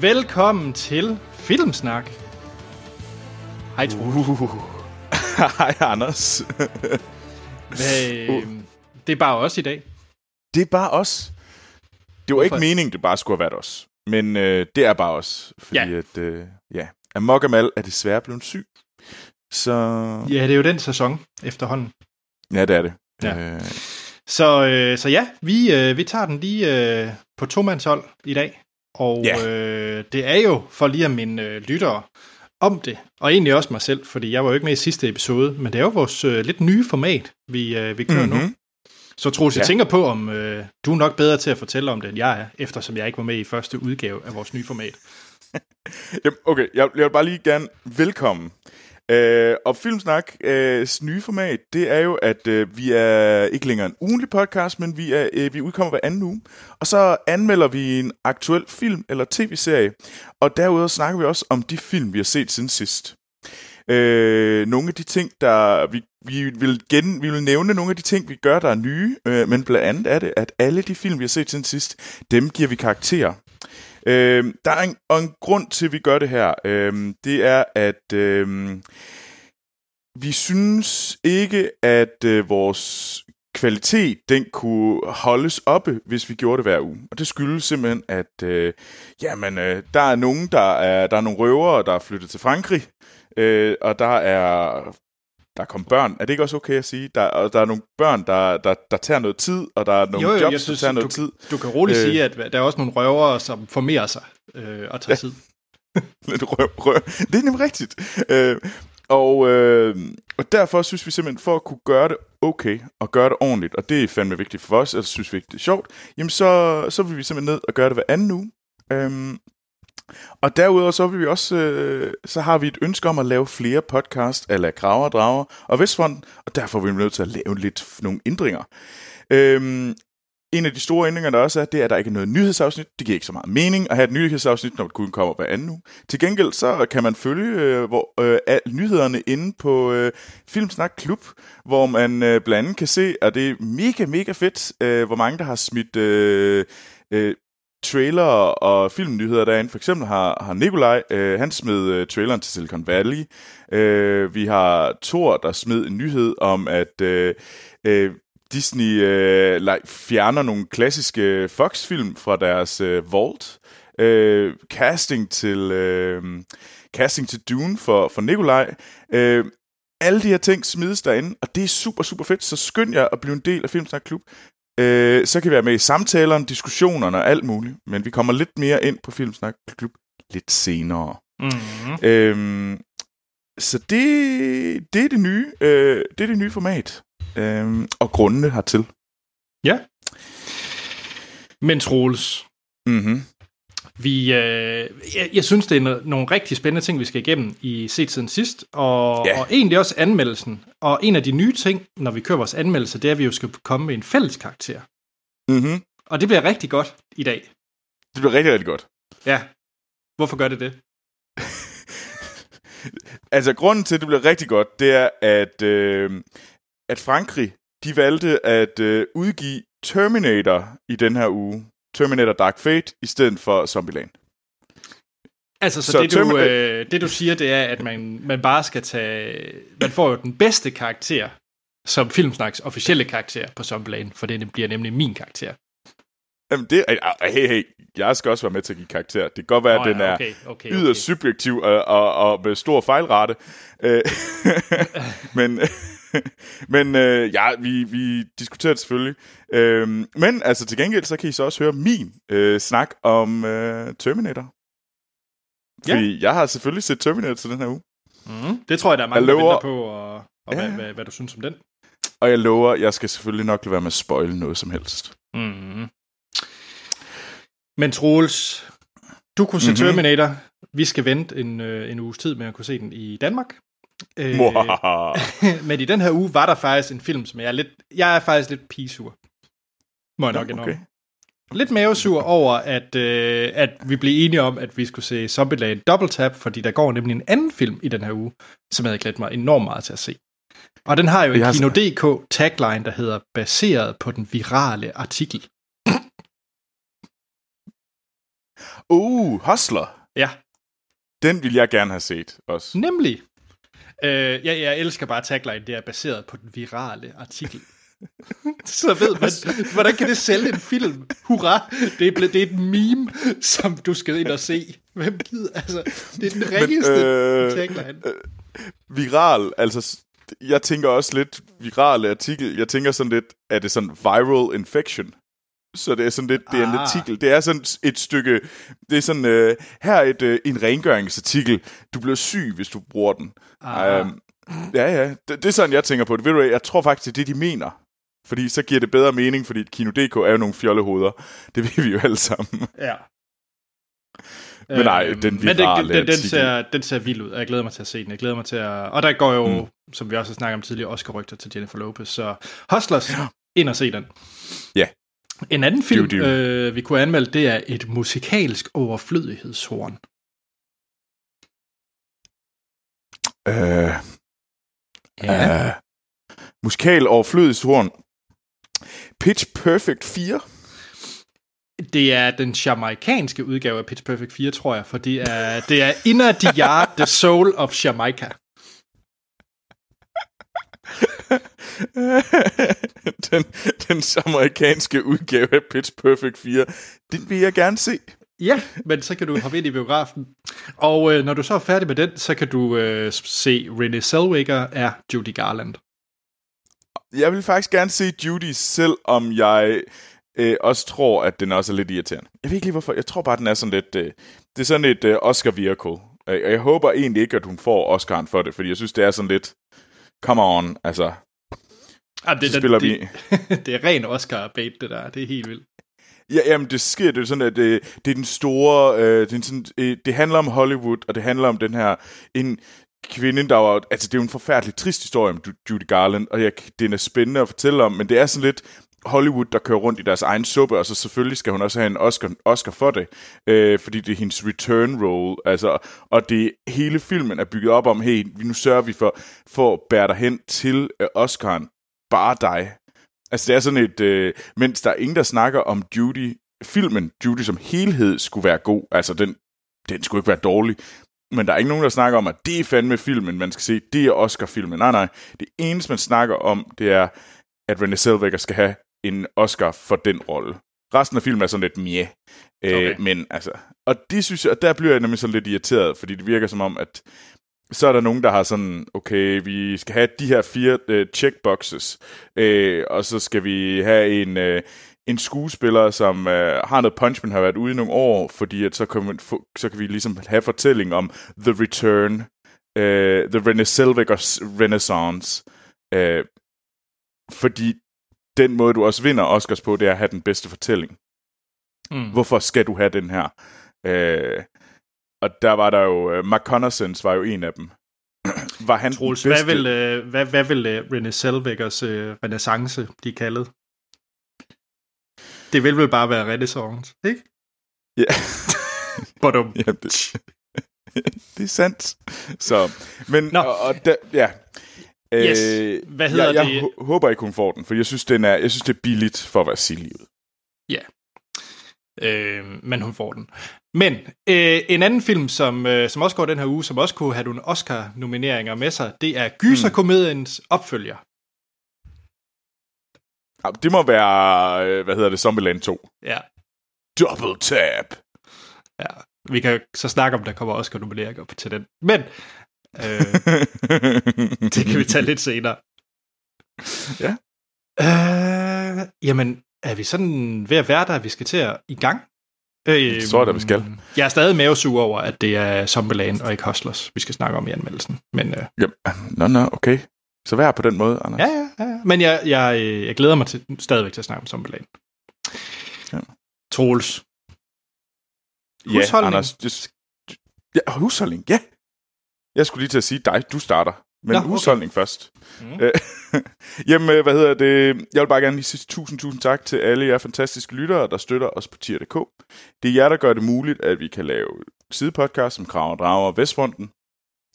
Velkommen til Filmsnak. Hej, Troels. Uh. Hej, Anders. Hvad, det er bare os i dag. Det er bare os. Det var Hvorfor? ikke meningen, det bare skulle have været os. Men øh, det er bare os. Fordi Ja. at, øh, ja, Amok Amal er desværre blevet syg. Så Ja, det er jo den sæson efterhånden. ja, det er det. Ja. Øh, Så, øh, så ja, vi, øh, vi tager den lige øh, på tomandshold i dag. Og Ja. øh, det er jo for lige at minde øh, lyttere om det. Og egentlig også mig selv, fordi jeg var jo ikke med i sidste episode. Men det er jo vores øh, lidt nye format, vi, øh, vi kører mm-hmm. nu. mhm. Så Troels, jeg Ja. tænker på, om øh, du er nok bedre til at fortælle om det, end jeg er, eftersom jeg ikke var med i første udgave af vores nye format. Jamen, okay, jeg, jeg vil bare lige gerne velkommen. Øh, og Filmsnak øh, nye format, det er jo, at øh, vi er ikke længere en ugenlig podcast, men vi, er, øh, vi udkommer hver anden uge. Og så anmelder vi en aktuel film eller tv-serie. Og derudover snakker vi også om de film, vi har set siden sidst. Øh, nogle af de ting, der vi, vi, vil gen, vi vil nævne nogle af de ting, vi gør, der er nye, øh, men blandt andet er det, at alle de film, vi har set siden sidst, dem giver vi karakterer. Øh, der er en, og en grund til, at vi gør det her. Øh, det er, at øh, vi synes ikke, at øh, vores kvalitet, den kunne holdes oppe, hvis vi gjorde det hver uge. Og det skyldes simpelthen, at øh, jamen, øh, der er nogen, der er, der er nogle røvere, der er flyttet til Frankrig, øh, og der er der kom børn. Er det ikke også okay at sige? Der, og der er nogle børn, der, der, der tager noget tid, og der er nogle Jo, jo, jobs, synes, der tager du, noget tid. du kan roligt Øh. sige, at der er også nogle røvere, som formerer sig øh, og tager tid. Lidt røv, røv. Det er nemlig rigtigt. Øh, og, øh, og derfor synes vi simpelthen, for at kunne gøre det okay, og gøre det ordentligt, og det er fandme vigtigt for os, og synes vi ikke, det er sjovt, jamen så, så vil vi simpelthen ned og gøre det hver anden uge. Øhm, og derudover så vil vi også, øh, så har vi et ønske om at lave flere podcast, eller Graver og Drager og Vestfonden, og derfor er vi nødt til at lave lidt nogle ændringer. Øhm, en af de store ændringer, der også er, det er, at der ikke er noget nyhedsafsnit. Det giver ikke så meget mening at have et nyhedsafsnit, når det kun kommer hver anden uge. Til gengæld så kan man følge øh, hvor, øh, al nyhederne inde på øh, Filmsnak Klub, hvor man øh, blandt andet kan se, at det er mega, mega fedt, øh, hvor mange der har smidt øh, øh, trailer og filmnyheder derinde. For eksempel har, har Nikolaj, øh, han smed øh, traileren til Silicon Valley. Øh, vi har Thor, der smed en nyhed om, at øh, øh, Disney øh, like, fjerner nogle klassiske Fox-film fra deres øh, vault. Øh, casting til øh, casting til Dune for, for Nikolaj. Øh, alle de her ting smides derinde, og det er super, super fedt. Så skynd jer at blive en del af Filmsnak Klub. Øh, så kan vi være med i samtalerne, diskussionerne og alt muligt. Men vi kommer lidt mere ind på Filmsnak Klub lidt senere. Mm-hmm. Øhm, så det, det er det nye, øh, det er det nye format. Øhm, og grundene hertil. Ja. Men Troels, Mm-hmm. Vi, øh, jeg, jeg synes, det er no- nogle rigtig spændende ting, vi skal igennem i set siden sidst, og, Ja. og egentlig også anmeldelsen. Og en af de nye ting, når vi kører vores anmeldelse, det er, at vi jo skal komme med en fælles karakter. Mm-hmm. Og det bliver rigtig godt i dag. Det bliver rigtig, rigtig godt. Ja. Hvorfor gør det det? Altså, grunden til, at det bliver rigtig godt, det er, at, øh, at Frankrig, de valgte at øh, udgive Terminator i den her uge. Terminator Dark Fate, i stedet for Zombieland. Altså, så, Så det, du, øh, det du siger, det er, at man, man bare skal tage... Man får jo den bedste karakter som Filmsnaks officielle karakter på Zombieland, for det bliver nemlig min karakter. Jamen, det er... Hey, hey, jeg skal også være med til at give karakter. Det kan godt være, Nå at den ja, er okay, okay, yderst okay. subjektiv og, og, og med stor fejlrate. Øh, men men øh, ja, vi, vi diskuterer det selvfølgelig. Øh, men altså til gengæld, så kan I så også høre min øh, snak om øh, Terminator. Ja. Fordi jeg har selvfølgelig set Terminator til den her uge. Mm, det tror jeg, der er mange, Jeg der lover- venter på, og, og Ja. hvad, hvad, hvad du synes om den. Og jeg lover, jeg skal selvfølgelig nok lade være med at spoile noget som helst. Mm. Men Troels, du kunne se Mhm. mm-hmm. Terminator. Vi skal vente en, øh, en uges tid med at kunne se den i Danmark. Øh, men i den her uge var der faktisk en film, som jeg er lidt... Jeg er faktisk lidt pisur. Må jeg nok indrømme. okay. Lidt mavesur over, at, øh, at vi blev enige om, at vi skulle se Zombieland Double Tap, fordi der går nemlig en anden film i den her uge, som jeg havde glædet mig enormt meget til at se. Og den har jo en Kino.dk tagline, der hedder baseret på den virale artikel. Uh, Hustler. Ja, Den vil jeg gerne have set også. nemlig. Øh, jeg, jeg elsker bare tagline, det er baseret på den virale artikel. Så ved man, hvordan kan det sælge en film? Hurra, det er, blevet, det er et meme, som du skal ind og se. Hvem gider? Altså, det er den ringeste øh, tagline. Viral, altså jeg tænker også lidt virale artikel. Jeg tænker sådan lidt, er det sådan viral infection? Så det er sådan lidt, det er en Ah. artikel. Det er sådan et stykke, det er sådan, øh, her er et, øh, en rengøringsartikel. Du bliver syg, hvis du bruger den. Ah. Um, ja, ja, det, det er sådan, jeg tænker på det. Ved du jeg tror faktisk, det er det, de mener. Fordi så giver det bedre mening, fordi Kino.dk er jo nogle fjollehoveder. Det ved vi jo alle sammen. Ja. Men nej, Øhm, den men den, virale den, den, ser, den ser vild ud, og jeg glæder mig til at se den. Jeg glæder mig til at... Og der går jo, mm. som vi også har snakket om tidligere, Oscar-rygter til Jennifer Lopez. Så Hustlers, ind og se den. Ja. En anden film, Div, div. øh, vi kunne anmelde, det er et musikalsk overflødighedshorn. Øh, øh, musikal overflødighedshorn. Pitch Perfect 4. Det er den jamaikanske udgave af Pitch Perfect 4, tror jeg, for det er, det er Inner the Yard, The Soul of Jamaica. den, den amerikanske udgave af Pitch Perfect 4. Den vil jeg gerne se. Ja, men så kan du hoppe ind i biografen. Og øh, når du så er færdig med den, så kan du øh, se Renée Zellweger er Judy Garland. Jeg vil faktisk gerne se Judy, selvom jeg øh, også tror, at den også er lidt irriterende. Jeg ved ikke lige hvorfor. Jeg tror bare, den er sådan lidt... Øh, det er sådan et øh, Oscar-vehicle. Og jeg håber egentlig ikke, at hun får Oscaren for det, fordi jeg synes, det er sådan lidt... Come on, altså. Ah, det, Så spiller vi... det, det er ren Oscar-bait, det der. Det er helt vildt. Ja, jamen det sker, det er sådan, at det, det er den store, øh, det, er sådan, øh, det handler om Hollywood, og det handler om den her, en kvinde, der var, altså det er jo en forfærdelig trist historie om Ju- Judy Garland, og jeg, den er spændende at fortælle om, men det er sådan lidt Hollywood, der kører rundt i deres egen suppe, og så selvfølgelig skal hun også have en Oscar, Oscar for det, øh, fordi det er hendes return role, altså, og det hele filmen er bygget op om, hey, nu sørger vi for, for at bære dig hen til øh, Oscaren, bare dig, Altså, det er sådan et... Øh, mens der er ingen, der snakker om Judy... Filmen Judy som helhed skulle være god. Altså, den, den skulle ikke være dårlig. Men der er ikke nogen, der snakker om, at det er fandme filmen, man skal se. Det er Oscar-filmen. Nej, nej. Det eneste, man snakker om, det er, at Renée Zellweger skal have en Oscar for den rolle. Resten af filmen er sådan lidt mjæ. Øh, Okay. Men altså... Og det synes jeg, og der bliver jeg nemlig sådan lidt irriteret, fordi det virker som om, at så er der nogen, der har sådan, okay, vi skal have de her fire øh, checkboxes, øh, og så skal vi have en, øh, en skuespiller, som øh, har noget punch, men har været ude i nogle år, fordi at så, kan man få, så kan vi ligesom have fortælling om The Return, øh, The Renée Zellweger's Renaissance, øh, fordi den måde, du også vinder Oscars på, det er at have den bedste fortælling. Mm. Hvorfor skal du have den her? Øh, og der var der jo, uh, Mark Connorsens var jo en af dem. var han Troels, hvad vil, øh, hvad, hvad vil øh, Renée Zellwegers øh, renaissance blive kaldet? Det vil vel bare være renaissance, ikke? Ja. Badum. Jamen, det, det er sandt. Så, men, Nå. og, og da, ja. Yes. Hvad hedder jeg, jeg det? hå- håber ikke, hun får den, for jeg synes, den er, jeg synes det er billigt for at være sillivet. Øh, men hun får den. Men øh, en anden film, som, øh, som også går den her uge, som også kunne have nogle Oscar-nomineringer med sig, det er gyserkomediens opfølger. Ja, Det må være, øh, hvad hedder det, Zombieland 2. Ja, Double tap. ja. Vi kan så snakke om, der kommer Oscar-nomineringer til den. Men øh, det kan vi tage lidt senere. Ja. Øh, jamen, er vi sådan ved at være der, at vi skal til at i gang? Øh, Så er det, vi skal. Jeg er stadig mavesur over, at det er Zombieland og ikke Hustlers, vi skal snakke om i anmeldelsen. Men øh, Jamen, nå, nå, okay. Så vær på den måde, Anders. ja, ja, ja. Men jeg, jeg, øh, jeg glæder mig til, stadigvæk til at snakke om Zombieland. Ja. Troels. ja Husholdning. Anders. Det, ja, husholdning, ja. Jeg skulle lige til at sige dig, du starter. Men Nå, Nå, okay. først. Mm. Øh, Jamen, øh, hvad hedder det? Jeg vil bare gerne lige sige tusind, tusind tak til alle jer fantastiske lyttere, der støtter os på tier.dk. Det er jer, der gør det muligt, at vi kan lave sidepodcast som Krav og Drager og Vestfronten.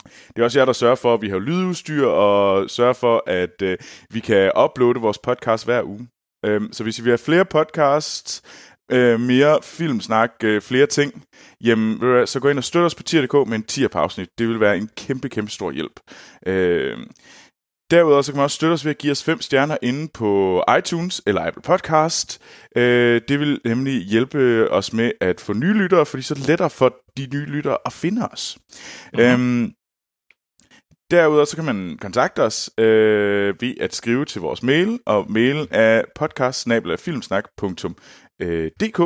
Det er også jer, der sørger for, at vi har lydudstyr, og sørger for, at øh, vi kan uploade vores podcast hver uge. Øhm, så hvis I vil have flere podcasts, øh, mere filmsnak, øh, flere ting, jamen, så gå ind og støt os på tier.dk med en tier på afsnit. Det vil være en kæmpe, kæmpe stor hjælp. Øh, Derudover så kan man også støtte os ved at give os fem stjerner inde på iTunes eller Apple Podcast. Øh, det vil nemlig hjælpe os med at få nye lyttere, fordi så er det lettere for de nye lyttere at finde os. Mm-hmm. Øhm, Derudover så kan man kontakte os øh, ved at skrive til vores mail, og mailen er podcast Øh, dk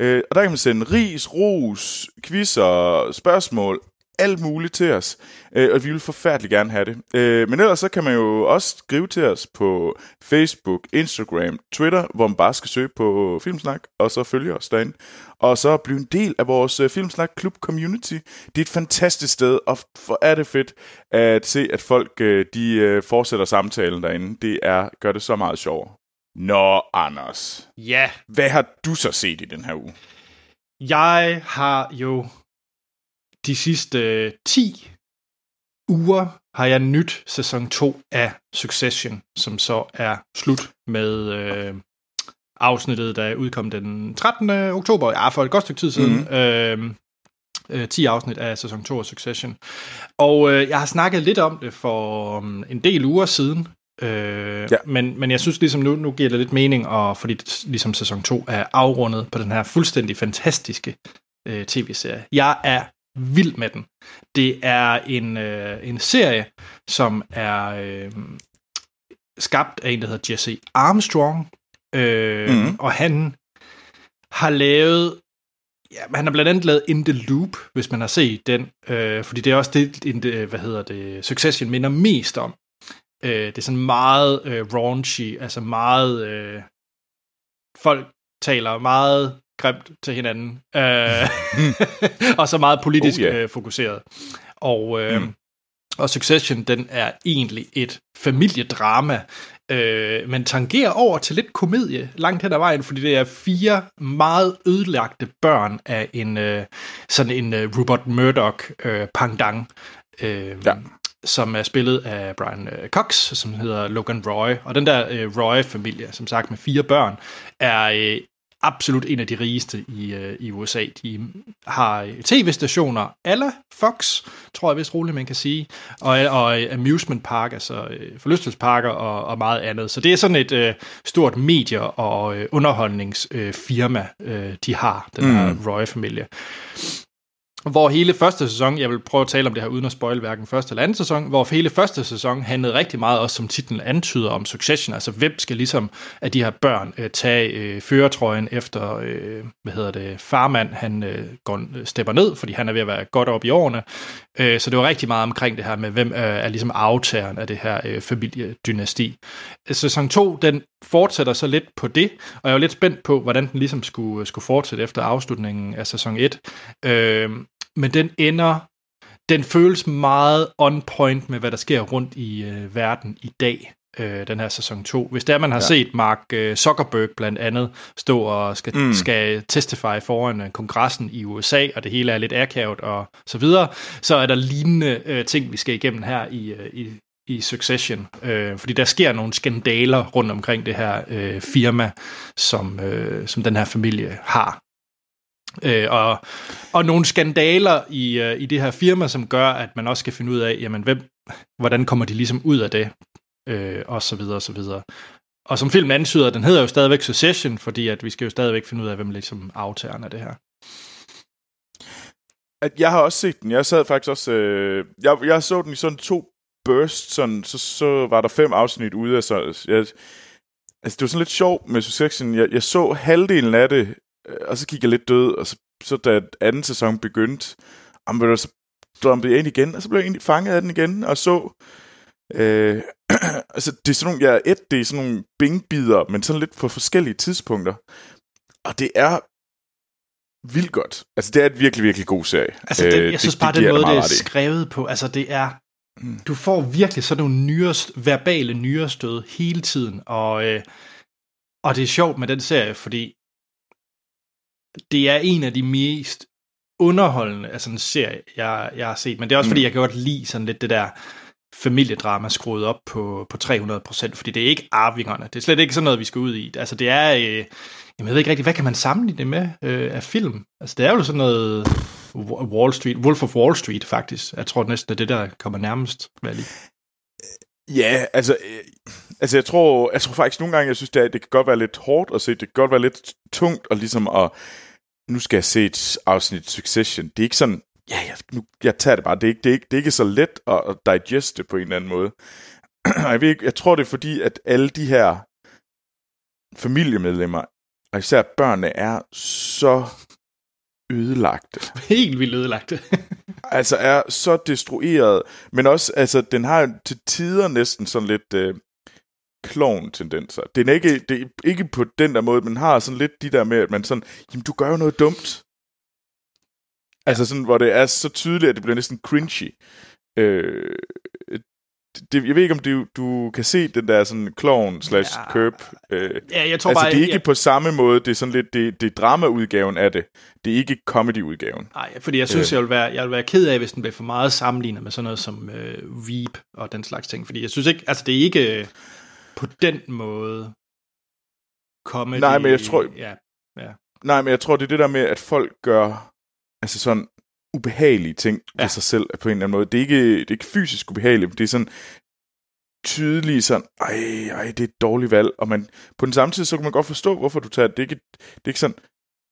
øh, og der kan man sende ris, ros, quizzer, spørgsmål, alt muligt til os, øh, og vi vil forfærdeligt gerne have det. Øh, men ellers så kan man jo også skrive til os på Facebook, Instagram, Twitter, hvor man bare skal søge på Filmsnak, og så følge os derinde. Og så blive en del af vores øh, Filmsnak Klub Community. Det er et fantastisk sted, og for er det fedt at se, at folk øh, de øh, fortsætter samtalen derinde. Det er gør det så meget sjovere. Nå, Anders. Ja. Hvad har du så set i den her uge? Jeg har jo de sidste 10 uger har jeg nyt sæson 2 af Succession, som så er slut med øh, afsnittet, der udkom den 13. oktober, ja, for et godt stykke tid siden. Mm-hmm. Øh, øh, 10 afsnit af sæson 2 af Succession. Og øh, jeg har snakket lidt om det for um, en del uger siden, Øh, ja. men, men jeg synes ligesom nu, nu giver det lidt mening, og fordi det, ligesom sæson 2 er afrundet på den her fuldstændig fantastiske øh, tv-serie. Jeg er vild med den. Det er en, øh, en serie, som er øh, skabt af en, der hedder Jesse Armstrong, øh, mm. og han har lavet Ja, han har blandt andet lavet In the Loop, hvis man har set den, øh, fordi det er også det, in the, hvad hedder det, Succession minder mest om. Øh, det er sådan meget øh, raunchy, altså meget, øh, folk taler meget grimt til hinanden, øh, og så meget politisk oh, yeah. øh, fokuseret. Og, øh, mm. og Succession, den er egentlig et familiedrama, øh, men tangerer over til lidt komedie langt hen ad vejen, fordi det er fire meget ødelagte børn af en øh, sådan en øh, Rupert Murdoch øh, pangdang. Øh, ja som er spillet af Brian øh, Cox, som hedder Logan Roy. Og den der øh, Roy-familie, som sagt med fire børn, er øh, absolut en af de rigeste i, øh, i USA. De har tv-stationer alle Fox, tror jeg vist roligt, man kan sige, og, og amusement park, altså øh, forlystelsesparker og, og meget andet. Så det er sådan et øh, stort medier- og øh, underholdningsfirma, øh, de har, den her mm. Roy-familie hvor hele første sæson, jeg vil prøve at tale om det her uden at spoil hverken første eller anden sæson, hvor hele første sæson handlede rigtig meget også, som titlen antyder, om succession, altså hvem skal ligesom af de her børn øh, tage øh, føretrøjen efter, øh, hvad hedder det, farmand, han øh, går, øh, stepper ned, fordi han er ved at være godt op i årene, øh, så det var rigtig meget omkring det her med, hvem øh, er ligesom aftageren af det her øh, familiedynasti. Sæson 2, den fortsætter så lidt på det, og jeg var lidt spændt på, hvordan den ligesom skulle, øh, skulle fortsætte efter afslutningen af sæson 1. Øh, men den ender, den føles meget on point med, hvad der sker rundt i øh, verden i dag, øh, den her sæson 2. Hvis der man har ja. set Mark øh, Zuckerberg blandt andet stå og skal, mm. skal testify foran øh, kongressen i USA, og det hele er lidt akavet og så videre, så er der lignende øh, ting, vi skal igennem her i, øh, i, i Succession, øh, fordi der sker nogle skandaler rundt omkring det her øh, firma, som, øh, som den her familie har. Øh, og, og nogle skandaler i, øh, i det her firma, som gør, at man også skal finde ud af, jamen, hvem, hvordan kommer de ligesom ud af det, øh, og så videre, og så videre. Og som filmen antyder, den hedder jo stadigvæk Succession, fordi at vi skal jo stadigvæk finde ud af, hvem ligesom aftageren af det her. At Jeg har også set den. Jeg sad faktisk også... Øh, jeg, jeg så den i sådan to burst, sådan, så, så var der fem afsnit ude af så... Jeg, altså, det var sådan lidt sjovt med Succession. Jeg, jeg så halvdelen af det og så gik jeg lidt død, og så, så da anden sæson begyndte, jamen, så dumpede jeg ind igen, og så blev jeg egentlig fanget af den igen, og så... Øh, altså, det er sådan nogle, ja, et, det er sådan nogle bingbider, men sådan lidt på forskellige tidspunkter. Og det er vildt godt. Altså, det er et virkelig, virkelig god serie. Altså, det, jeg øh, synes det, bare, det, den måde, det er skrevet på, altså, det er... Mm. Du får virkelig sådan nogle nyrest, verbale nyrestød hele tiden, og, øh, og det er sjovt med den serie, fordi det er en af de mest underholdende af sådan en serie, jeg, jeg har set. Men det er også, mm. fordi jeg kan godt lide sådan lidt det der familiedrama skruet op på, på 300%, fordi det er ikke arvingerne. Det er slet ikke sådan noget, vi skal ud i. Altså det er, øh, jeg ved ikke rigtig, hvad kan man sammenligne det med øh, af film? Altså det er jo sådan noget Wall Street, Wolf of Wall Street faktisk. Jeg tror næsten, det er det, der kommer nærmest, vel? Ja, altså, øh, altså jeg, tror, jeg tror faktisk nogle gange, jeg synes, det, er, det kan godt være lidt hårdt at se, det kan godt være lidt tungt, og ligesom at, nu skal jeg se et afsnit Succession. Det er ikke sådan, ja, jeg, nu, jeg tager det bare. Det er ikke, det er ikke, det er ikke så let at, at digeste på en eller anden måde. jeg, ved ikke, jeg tror, det er fordi, at alle de her familiemedlemmer, og især børnene, er så ødelagte. Helt vildt ødelagte. altså er så destrueret, men også, altså, den har til tider næsten sådan lidt øh, klovn-tendenser. Den er ikke, det er ikke på den der måde, men har sådan lidt de der med, at man sådan, jamen du gør jo noget dumt. Altså sådan, hvor det er så tydeligt, at det bliver næsten cringy. Øh, det, jeg ved ikke, om du, du kan se den der sådan clown slash ja. curb. Øh, ja, jeg tror altså, bare... det er ikke ja. på samme måde, det er sådan lidt, det, det drama-udgaven af det. Det er ikke comedy-udgaven. Nej, fordi jeg synes, øh. jeg, vil være, jeg vil være ked af, hvis den bliver for meget sammenlignet med sådan noget som øh, Veep og den slags ting. Fordi jeg synes ikke, altså det er ikke på den måde comedy. Nej, men jeg tror... Ja, ja. Nej, men jeg tror, det er det der med, at folk gør altså sådan ubehagelige ting ja. ved sig selv på en eller anden måde. Det er ikke, det er ikke fysisk ubehageligt, men det er sådan tydeligt sådan, ej, ej, det er et dårligt valg. Og man, på den samme tid, så kan man godt forstå, hvorfor du tager det. Er ikke, det er ikke sådan,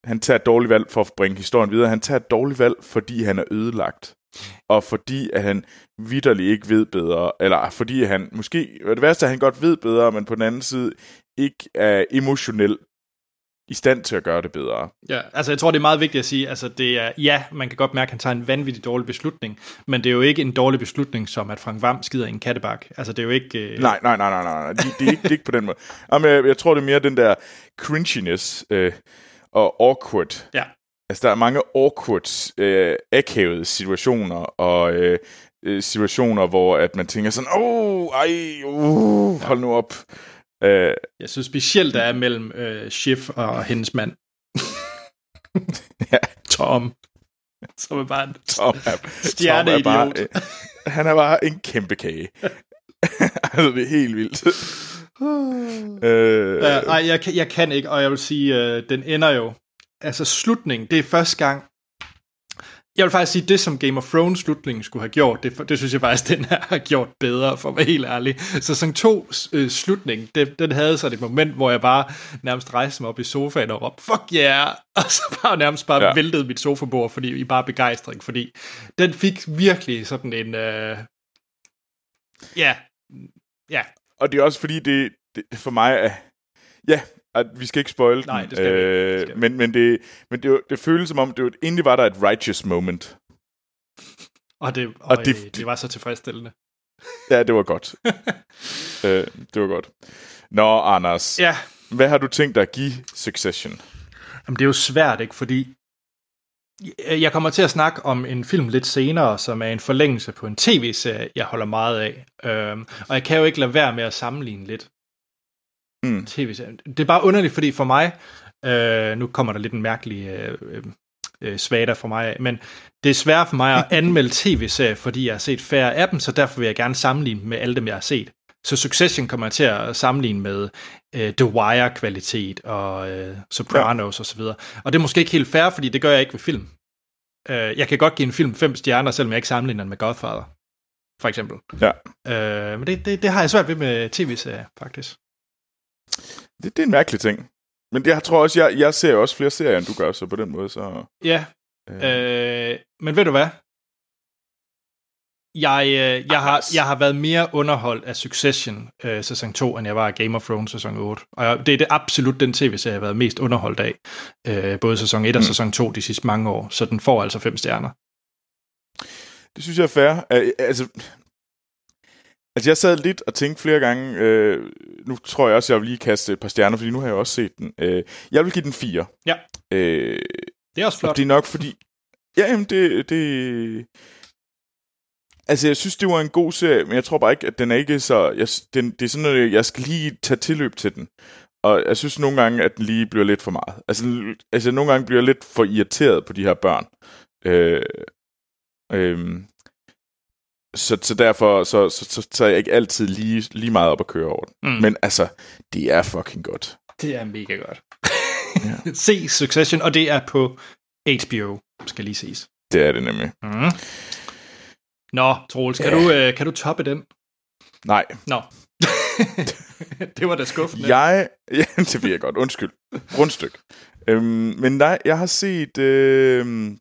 han tager et dårligt valg for at bringe historien videre. Han tager et dårligt valg, fordi han er ødelagt. Og fordi at han vidderligt ikke ved bedre, eller fordi han måske, det værste er, at han godt ved bedre, men på den anden side ikke er emotionelt i stand til at gøre det bedre. Ja, altså jeg tror, det er meget vigtigt at sige, altså det er, ja, man kan godt mærke, at han tager en vanvittig dårlig beslutning, men det er jo ikke en dårlig beslutning, som at Frank Vam skider i en kattebak. Altså det er jo ikke... Øh... Nej, nej, nej, nej, nej, nej. Det, det, er ikke, det er ikke på den måde. Jamen, jeg, jeg tror, det er mere den der cringiness øh, og awkward. Ja. Altså der er mange awkward, øh, akavede situationer, og øh, øh situationer, hvor at man tænker sådan, åh, oh, ej, uh, hold nu op. Øh, jeg synes specielt, der er mellem øh, Schiff og hendes mand. ja. Tom. Som er bare en Tom er, stjerne Tom er bare, øh, Han er bare en kæmpe kage. altså, det er helt vildt. øh, ja, nej, jeg, jeg kan ikke, og jeg vil sige, øh, den ender jo. Altså, slutningen, det er første gang, jeg vil faktisk sige, det som Game of Thrones slutningen skulle have gjort, det, det synes jeg faktisk, den her har gjort bedre, for at være helt ærlig. Så sådan to øh, slutning, det, den havde så et moment, hvor jeg bare nærmest rejste mig op i sofaen og råbte, fuck yeah! Og så bare nærmest bare ja. væltede mit sofabord, fordi I bare begejstring, fordi den fik virkelig sådan en, øh, ja, ja. Og det er også fordi, det, det for mig er, ja, at vi skal ikke spoil Nej, det skal øh, vi ikke. Men, men, det, men det, det føles som om, det egentlig var der et righteous moment. Og det, og, og det, det var så tilfredsstillende. Ja, det var godt. øh, det var godt. Nå, Anders. Ja. Hvad har du tænkt dig at give Succession? Jamen, det er jo svært, ikke? Fordi jeg kommer til at snakke om en film lidt senere, som er en forlængelse på en tv-serie, jeg holder meget af. Øhm, og jeg kan jo ikke lade være med at sammenligne lidt mm. tv-serien. Det er bare underligt, fordi for mig, øh, nu kommer der lidt en mærkelig øh, øh, svater for mig, men det er svært for mig at anmelde tv-serier, fordi jeg har set færre af dem, så derfor vil jeg gerne sammenligne med alle dem, jeg har set. Så Succession kommer jeg til at sammenligne med øh, The Wire-kvalitet og øh, Sopranos ja. osv. Og, og det er måske ikke helt fair, fordi det gør jeg ikke ved film. Øh, jeg kan godt give en film fem stjerner, selvom jeg ikke sammenligner den med Godfather, for eksempel. Ja. Øh, men det, det, det har jeg svært ved med tv-serier, faktisk. Det, det er en mærkelig ting. Men jeg tror også, jeg, jeg ser også flere serier, end du gør, så på den måde, så... Ja, øh. Øh, men ved du hvad? Jeg, øh, jeg, har, jeg har været mere underholdt af Succession øh, sæson 2, end jeg var af Game of Thrones sæson 8. Og jeg, det er det absolut den tv-serie, jeg har været mest underholdt af. Øh, både sæson 1 og mm. sæson 2 de sidste mange år. Så den får altså fem stjerner. Det synes jeg er fair. Altså, Altså, jeg sad lidt og tænkte flere gange, øh, nu tror jeg også, jeg vil lige kaste et par stjerner, fordi nu har jeg også set den. Øh, jeg vil give den fire. Ja. Øh, det er også flot. det er nok fordi... Ja, jamen, det, det... Altså, jeg synes, det var en god serie, men jeg tror bare ikke, at den er ikke så... Jeg, den, det er sådan noget, jeg skal lige tage tilløb til den. Og jeg synes nogle gange, at den lige bliver lidt for meget. Altså, altså nogle gange bliver jeg lidt for irriteret på de her børn. Øh, øh, så, så derfor så, så, så, så er jeg ikke altid lige, lige meget op at køre over den. Mm. Men altså, det er fucking godt. Det er mega godt. ja. Se Succession, og det er på HBO, skal lige ses. Det er det nemlig. Mm. Nå, Troels, kan, ja. du, øh, kan du toppe den? Nej. Nå. det var da skuffende. Jeg, ja, det jeg godt. Undskyld. Grundstykke. Øhm, men nej, jeg har set øh,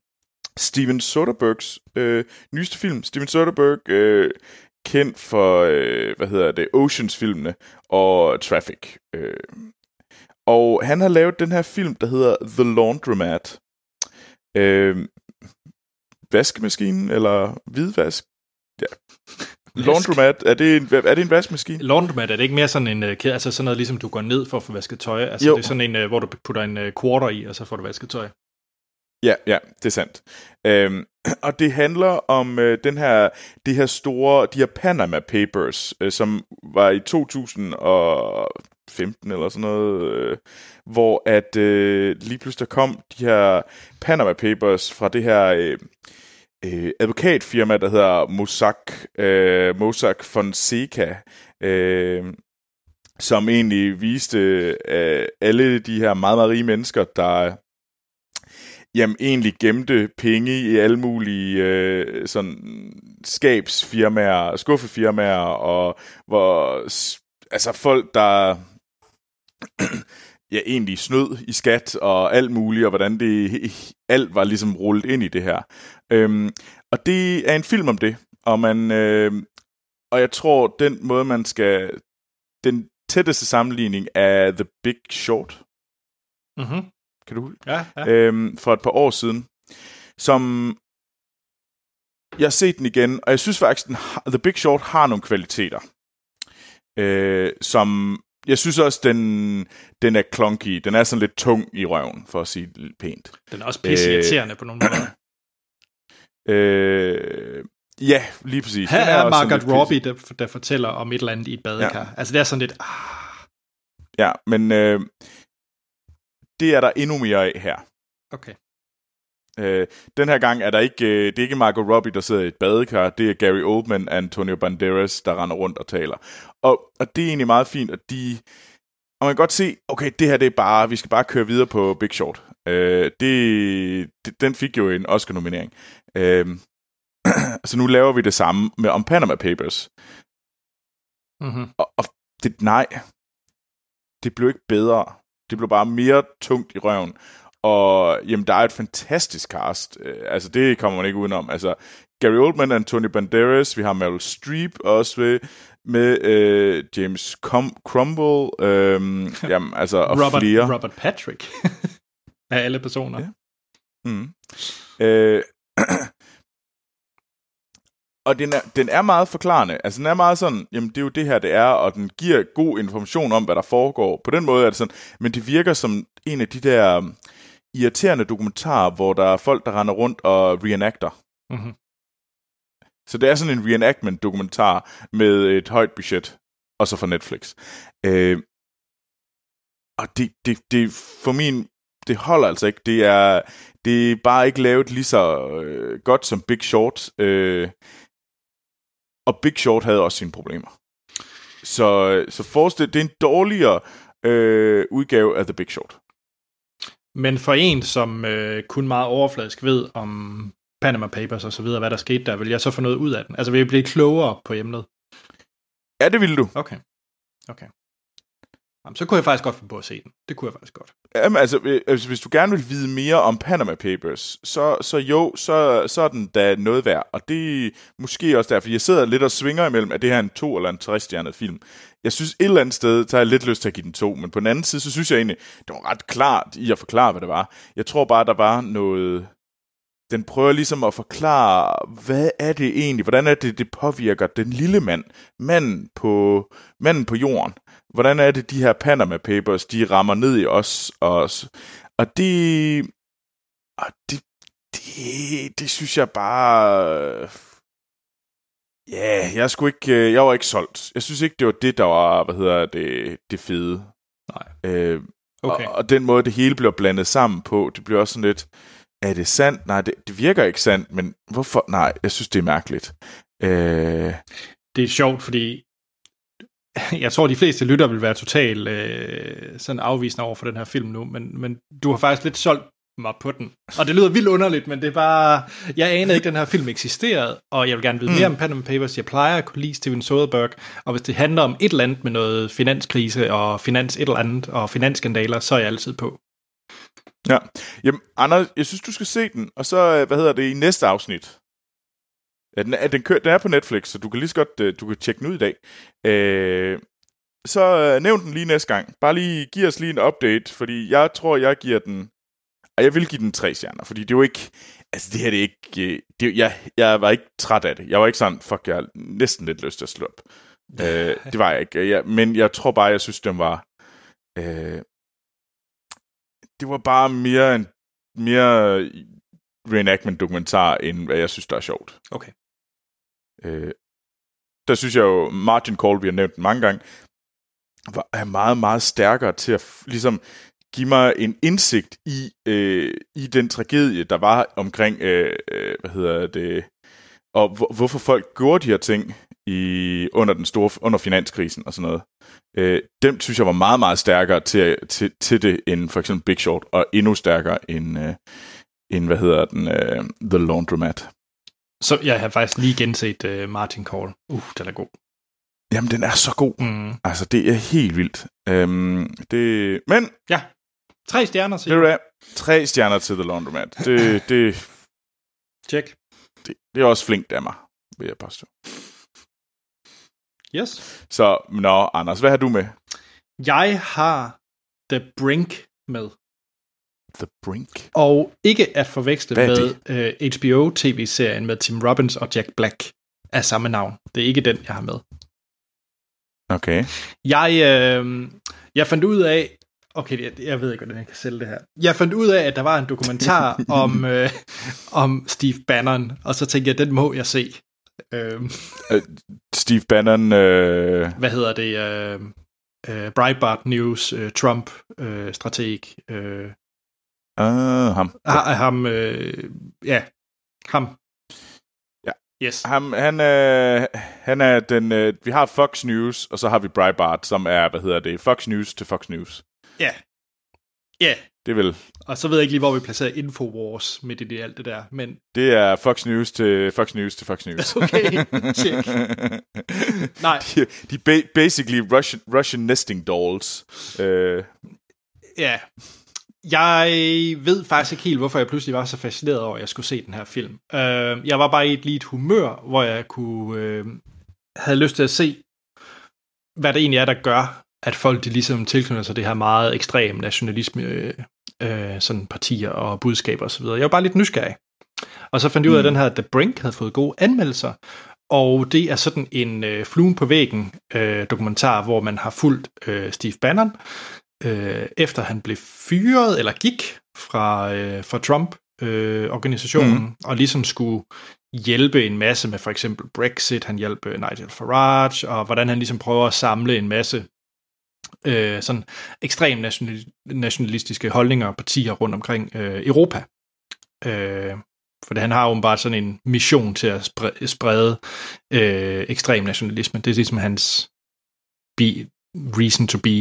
Steven Soderberghs øh, nyeste film. Steven Soderbergh, øh, kendt for, øh, hvad hedder det, Oceans-filmene og Traffic. Øh. Og han har lavet den her film, der hedder The Laundromat. Øh, vaskemaskinen, eller hvidvask? Ja. Laundromat, er det en, er det en vaskemaskine? Laundromat, er det ikke mere sådan en uh, altså sådan noget, ligesom du går ned for at få vasket tøj? Altså jo. det er sådan en, uh, hvor du putter en uh, quarter i, og så får du vasket tøj. Ja, ja, det er sandt. Øhm, og det handler om øh, den her, de her store, de her Panama Papers, øh, som var i 2015 eller sådan noget, øh, hvor at øh, lige pludselig der kom de her Panama Papers fra det her øh, øh, advokatfirma, der hedder Mossack, øh, Mossack Fonseca, øh, som egentlig viste øh, alle de her meget, meget rige mennesker, der jamen, egentlig gemte penge i alle mulige øh, sådan skabsfirmaer, skuffefirmaer, og hvor altså folk, der ja, egentlig snød i skat og alt muligt, og hvordan det alt var ligesom rullet ind i det her. Øhm, og det er en film om det, og man øh, og jeg tror, den måde, man skal... Den tætteste sammenligning er The Big Short. Mm-hmm. Kan du Ja, ja. Øhm, for et par år siden. Som... Jeg har set den igen, og jeg synes faktisk, den har, The Big Short har nogle kvaliteter. Øh, som jeg synes også, den, den er clunky. Den er sådan lidt tung i røven, for at sige det pænt. Den er også pisse øh, på nogle måder. Øh, ja, lige præcis. Her er, er Margaret Robbie, der, der fortæller om et eller andet i et badekar. Ja. Altså det er sådan lidt... Ah. Ja, men øh, det er der endnu mere af her. Okay. Øh, den her gang er der ikke, øh, det er ikke Margot Robbie, der sidder i et badekar, det er Gary Oldman og Antonio Banderas, der render rundt og taler. Og, og det er egentlig meget fint, at de... Og man kan godt se, okay, det her det er bare, vi skal bare køre videre på Big Short. Øh, det, det, den fik jo en Oscar-nominering. Øh, så nu laver vi det samme med om Panama Papers. Mm-hmm. Og, og det, nej, det blev ikke bedre. Det blev bare mere tungt i røven. Og jamen, der er et fantastisk cast. Øh, altså, det kommer man ikke udenom. Altså, Gary Oldman, Anthony Banderas, vi har Meryl Streep også ved, med øh, James Com- Crumble, øh, jamen, altså, og Robert, flere. Robert Patrick af alle personer. Ja. Mm. Øh, og den er, den er meget forklarende. Altså, den er meget sådan, jamen, det er jo det her, det er, og den giver god information om, hvad der foregår. På den måde er det sådan, men det virker som en af de der irriterende dokumentarer, hvor der er folk, der render rundt og reenacter. Mm-hmm. Så det er sådan en reenactment-dokumentar med et højt budget, og så for Netflix. Øh, og det, det, det, for min, det holder altså ikke. Det er, det er bare ikke lavet lige så øh, godt som Big Short. Øh, og Big Short havde også sine problemer. Så, så forestil det er en dårligere øh, udgave af The Big Short. Men for en, som øh, kun meget overfladisk ved om Panama Papers og så videre, hvad der skete der, vil jeg så få noget ud af den? Altså vil jeg blive klogere på emnet? Ja, det vil du. Okay. Okay. Jamen, så kunne jeg faktisk godt finde på at se den. Det kunne jeg faktisk godt. Jamen, altså, øh, altså, hvis du gerne vil vide mere om Panama Papers, så, så jo, så, så er den da noget værd. Og det er måske også derfor, jeg sidder lidt og svinger imellem, at det her er en to- eller en tre film. Jeg synes et eller andet sted, så har jeg lidt lyst til at give den to, men på den anden side, så synes jeg egentlig, det var ret klart i at forklare, hvad det var. Jeg tror bare, der var noget... Den prøver ligesom at forklare, hvad er det egentlig, hvordan er det, det påvirker den lille mand, manden på, manden på jorden hvordan er det, de her Panama Papers, de rammer ned i os, og, og det, og det, det, det synes jeg bare, ja, yeah, jeg skulle ikke, jeg var ikke solgt. Jeg synes ikke, det var det, der var, hvad hedder det, det fede. Nej. Øh, okay. og, og den måde, det hele bliver blandet sammen på, det bliver også sådan lidt, er det sandt? Nej, det, det virker ikke sandt, men hvorfor? Nej, jeg synes, det er mærkeligt. Øh, Det er sjovt, fordi jeg tror, de fleste lytter vil være totalt øh, sådan afvisende over for den her film nu, men, men du har faktisk lidt solgt mig på den. Og det lyder vildt underligt, men det er bare... Jeg anede ikke, at den her film eksisterede, og jeg vil gerne vide mere om Panama Papers. Jeg plejer at kunne lide Steven Soderbergh, og hvis det handler om et eller andet med noget finanskrise og finans et eller andet, og finansskandaler, så er jeg altid på ja. Jamen, Anders, jeg synes, du skal se den, og så, øh, hvad hedder det, i næste afsnit. Ja, den, er, den, kører, den er på Netflix, så du kan lige så godt øh, du kan tjekke den ud i dag. Øh, så øh, nævn den lige næste gang. Bare lige, giv os lige en update, fordi jeg tror, jeg giver den... Og jeg vil give den tre stjerner, fordi det er jo ikke... Altså, det her det er ikke... Øh, det, jeg, jeg var ikke træt af det. Jeg var ikke sådan, fuck, jeg har næsten lidt lyst til at slå op. øh, det var jeg ikke. Jeg, men jeg tror bare, jeg synes, den var... Øh, det var bare mere en mere reenactment dokumentar, end hvad jeg synes, der er sjovt. Okay. Øh, der synes jeg jo, Martin Call, vi har nævnt mange gange, var, er meget, meget stærkere til at ligesom give mig en indsigt i, øh, i den tragedie, der var omkring, øh, øh, hvad hedder det, og hvor, hvorfor folk gjorde de her ting i, under den store under finanskrisen og sådan noget. Øh, dem synes jeg var meget, meget stærkere til, til, til det end for eksempel Big Short, og endnu stærkere end, øh, end hvad hedder den, øh, The Laundromat. Så jeg har faktisk lige genset uh, Martin Call. Uh, den er god. Jamen, den er så god. Mm. Altså, det er helt vildt. Øhm, det, men, Ja. Tre stjerner, du du. hvad? Tre stjerner til The Laundromat. Det, det, Check. det, det er også flinkt af mig, vil jeg påstå. Yes. Så, nå, Anders, hvad har du med? Jeg har The Brink med. The Brink. Og ikke at forveksle med uh, HBO-tv-serien med Tim Robbins og Jack Black af samme navn. Det er ikke den, jeg har med. Okay. Jeg, øh, jeg fandt ud af, okay, jeg, jeg ved ikke, hvordan jeg kan sælge det her. Jeg fandt ud af, at der var en dokumentar om, øh, om Steve Bannon, og så tænkte jeg, den må jeg se. Øh, Steve Bannon, øh, hvad hedder det? Øh, øh, Breitbart News, øh, Trump-strateg. Øh, ah, ham. øh, ham, øh, ja, ham. Ja. Yes. ham han, øh, han er den, øh, vi har Fox News, og så har vi Breitbart, som er, hvad hedder det, Fox News til Fox News. Ja. Ja. Det vel, Og så ved jeg ikke lige, hvor vi placerer Infowars midt i det, alt det der, men det er Fox News til Fox News til Fox News. Okay, check. Nej. De, de ba- basically Russian, Russian nesting dolls. Øh, Ja. Jeg ved faktisk ikke helt, hvorfor jeg pludselig var så fascineret over, at jeg skulle se den her film. Uh, jeg var bare i et lige et humør, hvor jeg kunne uh, havde lyst til at se, hvad det egentlig er, der gør, at folk de ligesom tilknytter sig det her meget ekstrem nationalisme, øh, øh, sådan partier og budskaber osv. Jeg var bare lidt nysgerrig. Og så fandt jeg ud af, at den her The Brink havde fået gode anmeldelser, og det er sådan en øh, fluen på væggen øh, dokumentar, hvor man har fulgt øh, Steve Bannon, øh, efter han blev fyret eller gik fra, øh, fra Trump-organisationen, mm. og ligesom skulle hjælpe en masse med for eksempel Brexit, han hjalp øh, Nigel Farage, og hvordan han ligesom prøver at samle en masse øh, sådan ekstrem national, nationalistiske holdninger og partier rundt omkring øh, Europa. Øh, for han har bare sådan en mission til at sprede, sprede øh, ekstrem nationalisme. Det er ligesom hans be, reason to be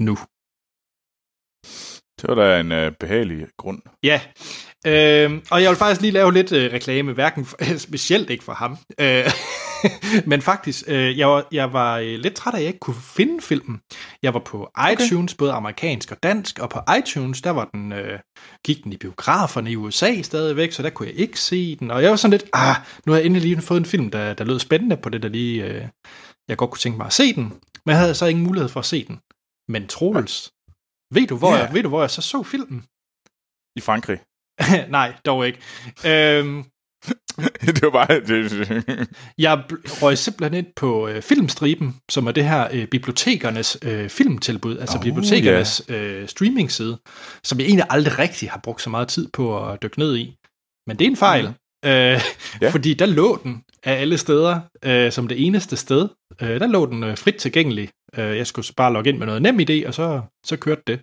nu. det var da en øh, behagelig grund. Ja, øh, og jeg vil faktisk lige lave lidt øh, reklame, hverken for, specielt ikke for ham, øh, men faktisk, øh, jeg var, jeg var øh, lidt træt af, at jeg ikke kunne finde filmen. Jeg var på iTunes, okay. både amerikansk og dansk, og på iTunes, der var den, øh, gik den i biograferne i USA stadigvæk, så der kunne jeg ikke se den, og jeg var sådan lidt, ah, nu har jeg endelig lige fået en film, der, der lød spændende på det, der lige, øh, jeg godt kunne tænke mig at se den, men jeg havde så ingen mulighed for at se den. Men Troels, ved du, hvor, Ja. jeg, ved du, hvor jeg så så filmen? I Frankrig. Nej, dog ikke. Øhm, det var bare... Det, jeg røg simpelthen ind på øh, Filmstriben, som er det her øh, bibliotekernes øh, filmtilbud, altså Oh, bibliotekernes øh, streamingside, som jeg egentlig aldrig rigtig har brugt så meget tid på at dykke ned i. Men det er en fejl, mm. øh, Ja. fordi der lå den af alle steder, øh, som det eneste sted. Øh, der lå den øh, frit tilgængelig Øh, jeg skulle bare logge ind med noget nem idé, og så, så kørte det.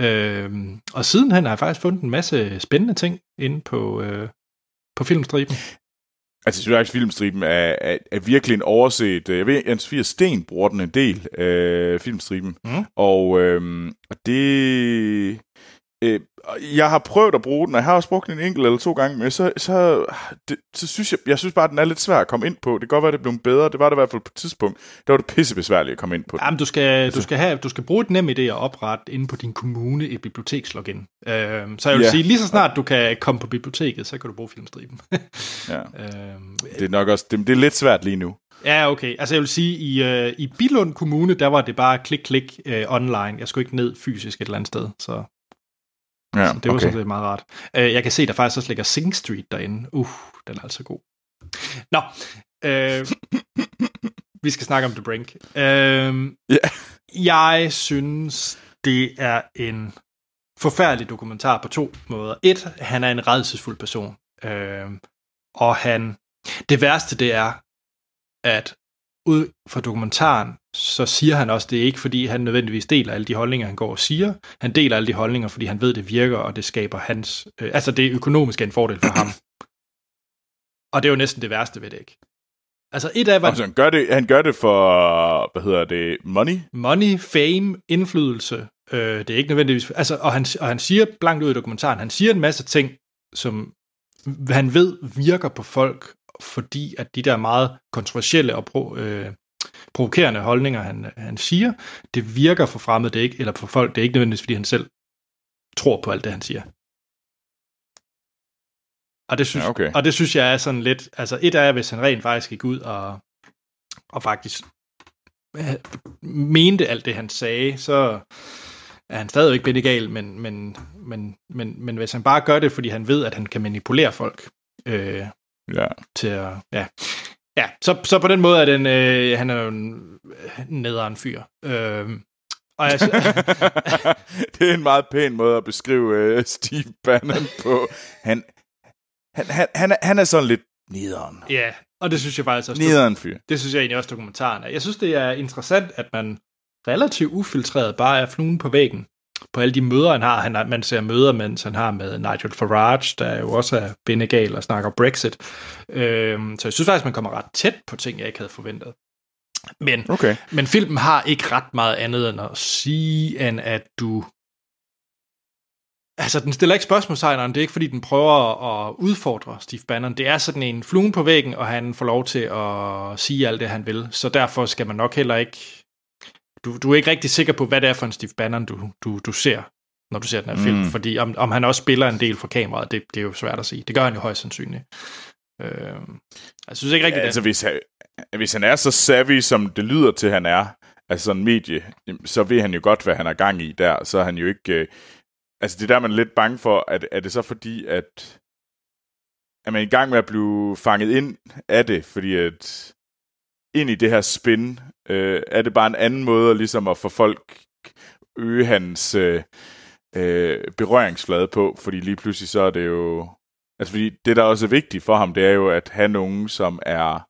Øh, og sidenhen har jeg faktisk fundet en masse spændende ting inde på, øh, på filmstriben. Altså, jeg synes faktisk, filmstriben er, er, er virkelig en overset. Jeg ved, Jens Fier Sten bruger den en del, øh, filmstriben. Mm. Og, øh, og det... Øh, jeg har prøvet at bruge den, og jeg har også brugt den en enkelt eller to gange, men så, så, det, så synes jeg, jeg synes bare, at den er lidt svær at komme ind på. Det kan godt være, at det blev bedre. Det var det i hvert fald på et tidspunkt. Der var det pissebesværligt at komme ind på den. Jamen, du skal, altså. du skal, have, du skal bruge et nem idé at oprette inde på din kommune et bibliotekslogin. Øh, så jeg vil ja. sige, lige så snart du kan komme på biblioteket, så kan du bruge filmstriben. ja. øh, det er nok også, det, det er lidt svært lige nu. Ja, okay. Altså jeg vil sige, i, øh, i Bilund Kommune, der var det bare klik-klik øh, online. Jeg skulle ikke ned fysisk et eller andet sted, så Ja, så det var okay. sådan set meget rart. Uh, jeg kan se, der faktisk også ligger Sing Street derinde. Uh, den er altså god. Nå, uh, vi skal snakke om The Brink. Uh, yeah. Jeg synes, det er en forfærdelig dokumentar på to måder. Et, han er en redselsfuld person. Uh, og han... Det værste, det er, at ud fra dokumentaren, så siger han også, det er ikke fordi han nødvendigvis deler alle de holdninger, han går og siger. Han deler alle de holdninger, fordi han ved, det virker, og det skaber hans... Øh, altså det økonomiske en fordel for ham. Og det er jo næsten det værste ved det, ikke? Altså et af... Altså, han, gør det, han gør det for, hvad hedder det, money? Money, fame, indflydelse. Øh, det er ikke nødvendigvis... Altså, og, han, og han siger blankt ud i dokumentaren, han siger en masse ting, som han ved virker på folk, fordi at de der meget kontroversielle og pro, øh, provokerende holdninger, han, han siger, det virker for fremmede, det ikke, eller for folk, det er ikke nødvendigvis, fordi han selv tror på alt det, han siger. Og det synes, ja, okay. og det synes jeg er sådan lidt, altså et af, hvis han rent faktisk gik ud og, og faktisk øh, mente alt det, han sagde, så er han stadigvæk benegal, men, men, men, men, men hvis han bare gør det, fordi han ved, at han kan manipulere folk, øh, ja. til at, ja. Ja, så, så på den måde er den, øh, han er jo en nederen fyr. Øh, og jeg, det er en meget pæn måde at beskrive øh, Steve Bannon på. Han, han, han, han, er, han er sådan lidt nederen. Ja, og det synes jeg faktisk også. Nederen fyr. Det synes jeg egentlig også dokumentaren er. Jeg synes, det er interessant, at man relativt ufiltreret bare er fluen på væggen på alle de møder, han har. Han, man ser møder, mens han har med Nigel Farage, der jo også er bindegal og snakker Brexit. Øhm, så jeg synes faktisk, man kommer ret tæt på ting, jeg ikke havde forventet. Men, okay. men filmen har ikke ret meget andet end at sige, end at du... Altså, den stiller ikke spørgsmålstegn, det er ikke, fordi den prøver at udfordre Steve Bannon. Det er sådan en fluen på væggen, og han får lov til at sige alt det, han vil. Så derfor skal man nok heller ikke du, du er ikke rigtig sikker på, hvad det er for en Steve Bannon, du, du, du ser, når du ser den her film. Mm. Fordi om, om han også spiller en del for kameraet, det, det er jo svært at sige. Det gør han jo højst sandsynligt. Øh, jeg synes ikke rigtigt, ja, altså, hvis han, hvis han er så savvy, som det lyder til, han er, altså sådan en medie, så ved han jo godt, hvad han er gang i der. Så er han jo ikke... Øh, altså det der, man er lidt bange for, at er det så fordi, at er man i gang med at blive fanget ind af det, fordi at ind i det her spin, øh, er det bare en anden måde ligesom at få folk øge hans øh, øh, berøringsflade på, fordi lige pludselig så er det jo... Altså fordi det, der også er vigtigt for ham, det er jo at have nogen, som er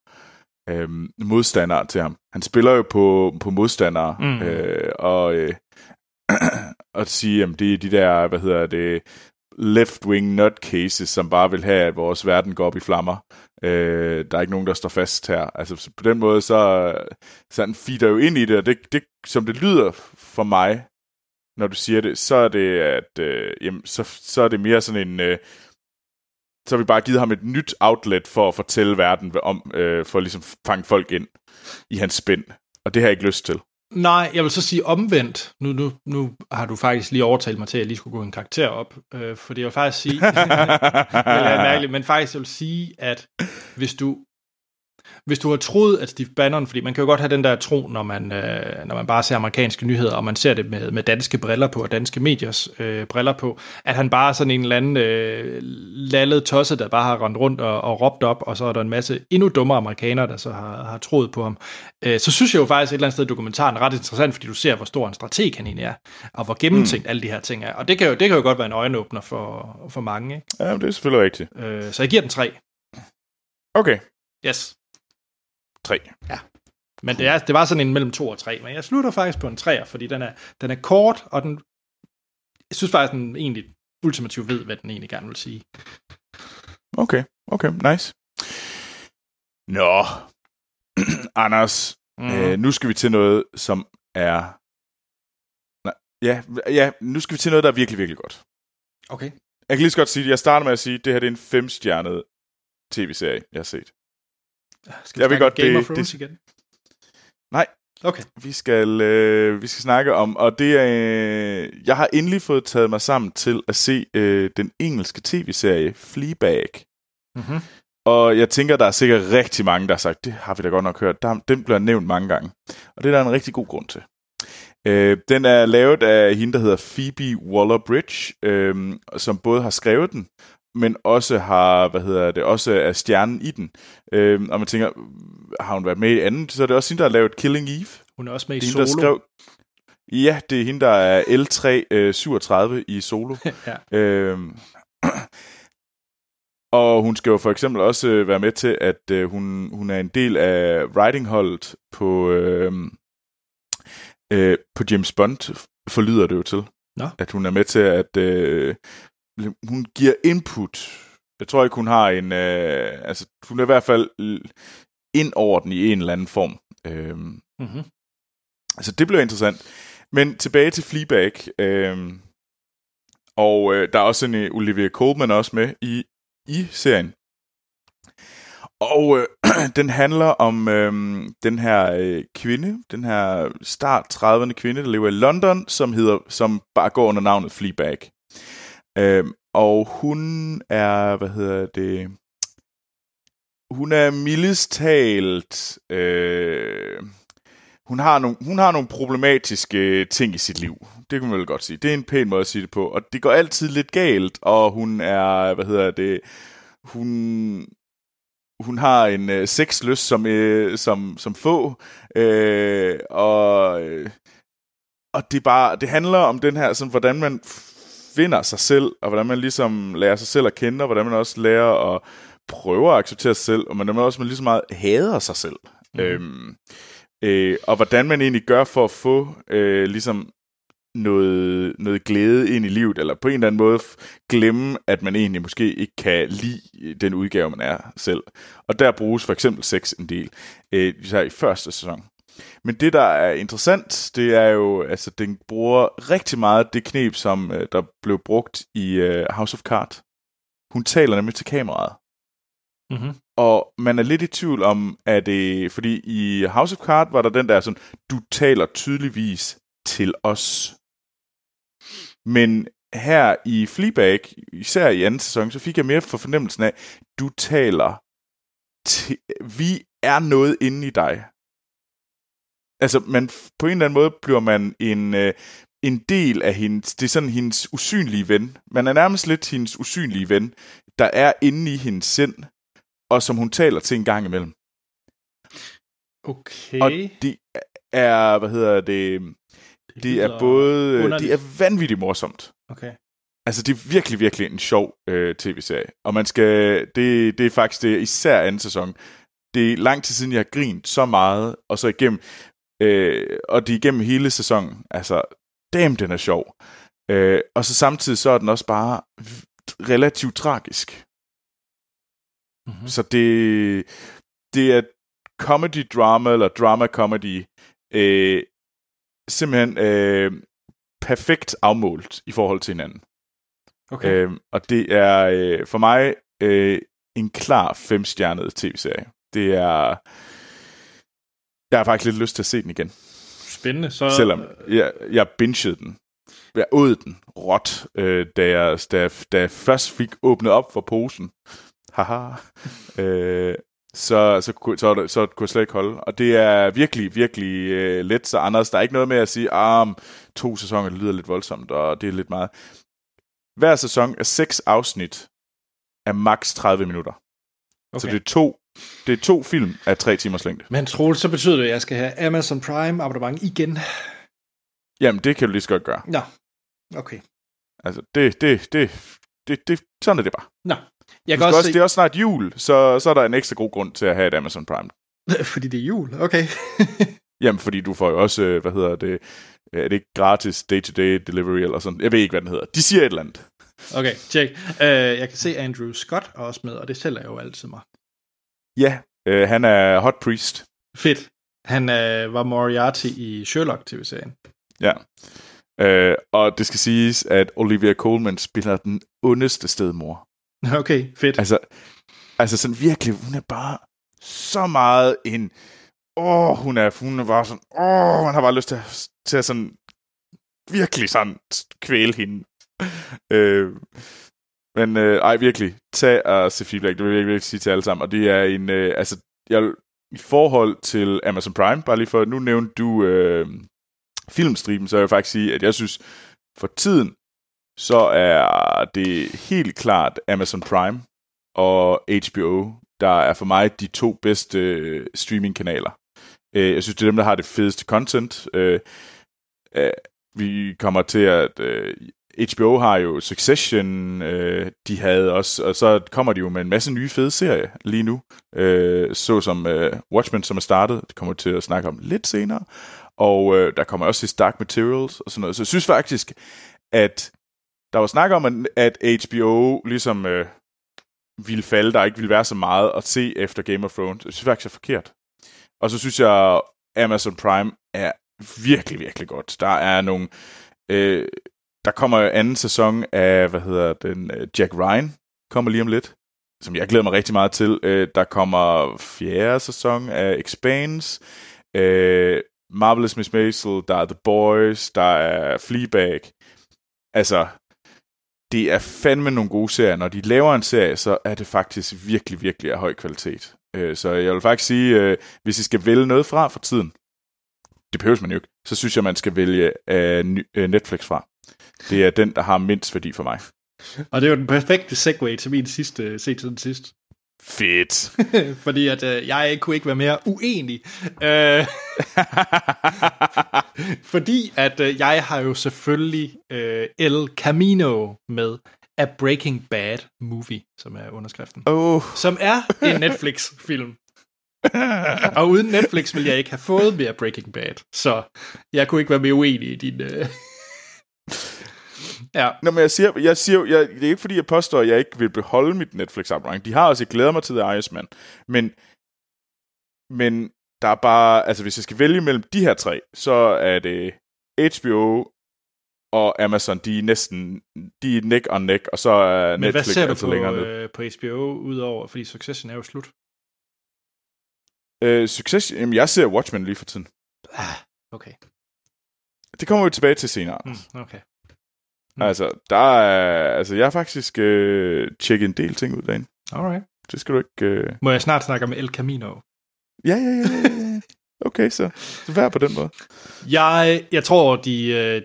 øh, modstandere til ham. Han spiller jo på, på modstandere, mm. øh, og, øh, og sige, at det er de der, hvad hedder det, left-wing nutcases, som bare vil have, at vores verden går op i flammer. Øh, der er ikke nogen, der står fast her. Altså på den måde, så, så han feeder jo ind i det, og det, det, som det lyder for mig, når du siger det, så er det, at øh, jamen, så, så er det mere sådan en... Øh, så har vi bare givet ham et nyt outlet for at fortælle verden om, øh, for at ligesom fange folk ind i hans spænd. Og det har jeg ikke lyst til. Nej, jeg vil så sige omvendt. Nu, nu, nu har du faktisk lige overtalt mig til, at jeg lige skulle gå en karakter op. Øh, for det vil faktisk sige, det er mærkeligt, men faktisk jeg vil sige, at hvis du hvis du har troet, at Steve Bannon, fordi man kan jo godt have den der tro, når man, øh, når man bare ser amerikanske nyheder, og man ser det med, med danske briller på, og danske mediers øh, briller på, at han bare er sådan en eller anden øh, lallet tosse, der bare har rendt rundt og, og råbt op, og så er der en masse endnu dummere amerikanere, der så har, har troet på ham. Øh, så synes jeg jo faktisk et eller andet sted, at dokumentaren er ret interessant, fordi du ser, hvor stor en strateg han egentlig er, og hvor gennemtænkt mm. alle de her ting er. Og det kan jo, det kan jo godt være en øjenåbner for, for mange. Ikke? Ja, det er selvfølgelig rigtigt. Øh, så jeg giver den tre. Okay. Yes. 3. Ja. Men det, er, det var sådan en mellem to og tre, men jeg slutter faktisk på en træer, fordi den er, den er kort, og den, jeg synes faktisk, den egentlig ultimativt ved, hvad den egentlig gerne vil sige. Okay, okay, nice. Nå, Anders, mm. øh, nu skal vi til noget, som er... Nej, ja, ja, nu skal vi til noget, der er virkelig, virkelig godt. Okay. Jeg kan lige så godt sige, jeg starter med at sige, at det her det er en femstjernet tv-serie, jeg har set. Skal Jeg ved godt, Game det- of Thrones det- igen? Nej, Okay. vi skal, øh, vi skal snakke om, og det er, øh, jeg har endelig fået taget mig sammen til at se øh, den engelske tv-serie Fleabag. Mm-hmm. Og jeg tænker, der er sikkert rigtig mange, der har sagt, det har vi da godt nok hørt. Der, den bliver nævnt mange gange. Og det er der en rigtig god grund til. Øh, den er lavet af hende, der hedder Phoebe Waller-Bridge, øh, som både har skrevet den, men også har, hvad hedder det, også er stjernen i den. Øh, og man tænker, har hun været med i anden? Så er det også hende, der har lavet Killing Eve. Hun er også med i Det er hende, Solo. der skrev... Ja, det er hende, der er L337 i Solo. ja. Øhm, og hun skal jo for eksempel også øh, være med til, at øh, hun, hun er en del af writingholdet på, øh, øh, på James Bond, forlyder det jo til. Nå. At hun er med til, at øh, hun giver input. Jeg tror ikke, hun har en... Øh, altså, hun er i hvert fald ind over den i en eller anden form. Øhm, Mm-hmm. Altså, det bliver interessant. Men tilbage til Fleabag. Øhm, og øh, der er også en øh, Olivia Colman også med i, i serien. Og øh, den handler om øh, den her øh, kvinde, den her start 30'erne kvinde, der lever i London, som hedder, som bare går under navnet Fleabag. Øh, og hun er, hvad hedder det, hun er mildest talt, øh, hun har, nogle, hun har nogle problematiske ting i sit liv. Det kan man vel godt sige. Det er en pæn måde at sige det på. Og det går altid lidt galt, og hun er, hvad hedder det, hun, hun har en øh, sexlyst som, øh, som, som få, øh, og, øh, og det, er bare, det handler om den her, sådan, hvordan man finder sig selv, og hvordan man ligesom lærer sig selv at kende, og hvordan man også lærer at prøve at acceptere sig selv, og hvordan man også man lige så meget hader sig selv. Mm. Øhm, øh, og hvordan man egentlig gør for at få øh, ligesom noget, noget glæde ind i livet, eller på en eller anden måde glemme, at man egentlig måske ikke kan lide den udgave, man er selv. Og der bruges for eksempel sex en del, øh, især i første sæson. Men det, der er interessant, det er jo, altså, den bruger rigtig meget det knep, som øh, der blev brugt i øh, House of Cards. Hun taler nemlig til kameraet. Mm-hmm. Og man er lidt i tvivl om, at det... Fordi i House of Cards var der den der sådan, du taler tydeligvis til os. Men her i Fleabag, især i anden sæson, så fik jeg mere for fornemmelsen af, du taler til... Vi er noget inde i dig. Altså, man, på en eller anden måde bliver man en, øh, en del af hendes... Det er sådan hendes usynlige ven. Man er nærmest lidt hendes usynlige ven, der er inde i hendes sind, og som hun taler til en gang imellem. Okay. Og det er, hvad hedder det, det er lyder både, det underligt. er vanvittigt morsomt. Okay. Altså, det er virkelig, virkelig en sjov øh, tv-serie. Og man skal, det, det er faktisk det, især anden sæson. Det er lang tid siden, jeg har grint så meget, og så igennem, øh, og det er igennem hele sæsonen. Altså, damn, den er sjov. Øh, og så samtidig, så er den også bare relativt tragisk. Mm-hmm. Så det, det er comedy-drama, eller drama-comedy, øh, simpelthen øh, perfekt afmålt i forhold til hinanden. Okay. Øh, og det er øh, for mig øh, en klar femstjernet tv-serie. Det er... Jeg har faktisk lidt lyst til at se den igen. Spændende. Så, Selvom jeg, jeg bingede den. Jeg åd den råt, øh, da, jeg, da, jeg, da jeg først fik åbnet op for posen. Haha. øh, så, så, kunne- så, så, så kunne jeg slet ikke holde. Og det er virkelig, virkelig øh, let. Så Anders, der er ikke noget med at sige, ah, to sæsoner lyder lidt voldsomt, og det er lidt meget. Hver sæson er seks afsnit af maks 30 minutter. Okay. Så det er to det er to film af tre timers længde. Men Troels, så betyder det, at jeg skal have Amazon Prime abonnement igen. Jamen, det kan du lige så godt gøre. Nå, okay. Altså, det, det, det, det, det, sådan er det bare. Nå, jeg kan også også det se... er også snart jul, så, så er der en ekstra god grund til at have et Amazon Prime. Fordi det er jul, okay. Jamen, fordi du får jo også, øh, hvad hedder det, er det ikke gratis day-to-day delivery eller sådan? Jeg ved ikke, hvad den hedder. De siger et eller andet. Okay, tjek. Uh, jeg kan se, Andrew Scott er også med, og det sælger jo altid mig. Ja, øh, han er hot priest. Fedt. Han uh, var Moriarty i Sherlock-tv-serien. Ja. Øh, og det skal siges, at Olivia Colman spiller den ondeste stedmor. Okay, fedt. Altså, altså sådan virkelig, hun er bare så meget en... Åh, hun er, hun er bare sådan... Åh, man har bare lyst til, at- til at sådan... Virkelig sådan kvæle hende. øh, men øh, ej, virkelig. Tag og se feedback. Det vil jeg virkelig, virkelig sige til alle sammen. Og det er en... Øh, altså, jeg, i forhold til Amazon Prime, bare lige for... Nu nævnte du øh, filmstriben, så jeg vil faktisk sige, at jeg synes, for tiden, så er det helt klart Amazon Prime og HBO, der er for mig de to bedste øh, streamingkanaler. Øh, jeg synes, det er dem, der har det fedeste content. Øh, øh, vi kommer til at... Øh, HBO har jo Succession, øh, de havde også, og så kommer de jo med en masse nye fede serier lige nu, øh, såsom øh, Watchmen, som er startet, det kommer vi til at snakke om lidt senere, og øh, der kommer også til Dark Materials og sådan noget, så jeg synes faktisk, at der var snak om, at- at HBO ligesom øh, ville falde, der ikke ville være så meget at se efter Game of Thrones. Jeg synes faktisk, det er forkert. Og så synes jeg, Amazon Prime er virkelig, virkelig godt. Der er nogle... Øh, der kommer anden sæson af, hvad hedder den, øh, Jack Ryan, kommer lige om lidt, som jeg glæder mig rigtig meget til. Øh, der kommer fjerde sæson af Expanse, øh, Marvelous Miss Maisel, der er The Boys, der er Fleabag. Altså, det er fandme nogle gode serier. Når de laver en serie, så er det faktisk virkelig, virkelig af høj kvalitet. Øh, Så jeg vil faktisk sige, øh, hvis I skal vælge noget fra for tiden, det behøves man jo ikke, så synes jeg, man skal vælge øh, øh Netflix fra. Det er den, der har mindst værdi for mig. Og det er jo den perfekte segue til min sidste se til den sidste. Fedt. Fordi at øh, jeg kunne ikke være mere uenig. Øh, fordi at øh, jeg har jo selvfølgelig øh, El Camino med A Breaking Bad Movie, som er underskriften. oh. Som er en Netflix-film. Og uden Netflix ville jeg ikke have fået mere Breaking Bad. Så jeg kunne ikke være mere uenig i din... Øh... ja, Nå, men jeg siger, jeg siger jeg, det er ikke fordi, jeg påstår, at jeg ikke vil beholde mit Netflix-abonnement. De har også, jeg glæder mig til The Irishman. Men, men der er bare, altså hvis jeg skal vælge mellem de her tre, så er det HBO og Amazon, de er næsten, de er neck on neck, og så er men Netflix hvad ser du altså på, længere ned. øh, på HBO udover, fordi Succession er jo slut? Øh, succes, jamen jeg ser Watchmen lige for tiden. Ah, okay. Det kommer vi tilbage til senere. Mm, okay. Mm. Altså, der er, altså, jeg har faktisk øh, tjekket en del ting ud derinde. Alright. Det skal du ikke... Øh... Må jeg snart snakke om El Camino? Ja, ja, ja, ja. Okay, så, så vær på den måde. Jeg, jeg tror, de, øh,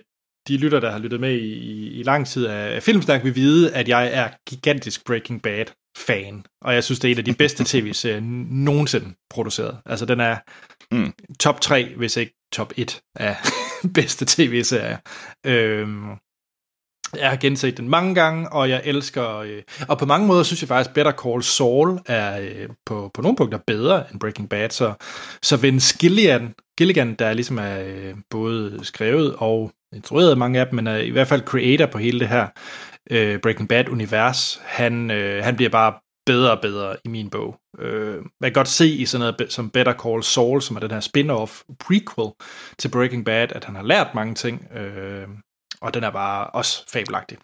de lytter, der har lyttet med i, i lang tid af Filmsnak, vil vide, at jeg er gigantisk Breaking Bad-fan. Og jeg synes, det er en af de bedste tv-serier nogensinde produceret. Altså, den er Mm. top 3, hvis ikke top 1 af bedste tv-serier. Øhm, jeg har genset den mange gange, og jeg elsker... Øh, og på mange måder synes jeg faktisk, Better Call Saul er øh, på, på nogle punkter bedre end Breaking Bad. Så, så Vince Gilligan, Gilligan, der ligesom er øh, både skrevet og instrueret af mange af dem, men er i hvert fald creator på hele det her øh, Breaking Bad-univers, han, øh, han bliver bare bedre og bedre i min bog. Øh, man kan godt se i sådan noget som Better Call Saul, som er den her spin-off prequel til Breaking Bad, at han har lært mange ting, øh, og den er bare også fabelagtig.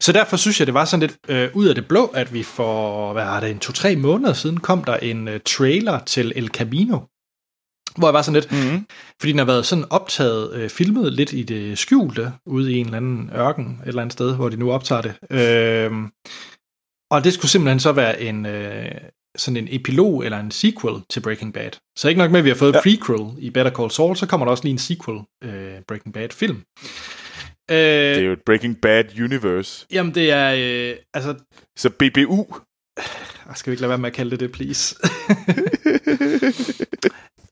Så derfor synes jeg, det var sådan lidt øh, ud af det blå, at vi for, hvad har det, en to-tre måneder siden, kom der en øh, trailer til El Camino, hvor jeg var sådan lidt, Mm-hmm. fordi den har været sådan optaget, øh, filmet lidt i det skjulte, ude i en eller anden ørken, et eller andet sted, hvor de nu optager det. Øh, og det skulle simpelthen så være en, øh, sådan en epilog eller en sequel til Breaking Bad. Så ikke nok med, at vi har fået ja. Prequel i Better Call Saul, så kommer der også lige en sequel øh, Breaking Bad film. Øh, Det er jo et Breaking Bad universe. Jamen det er, øh, altså, Så BBU. skal vi ikke lade være med at kalde det det, please?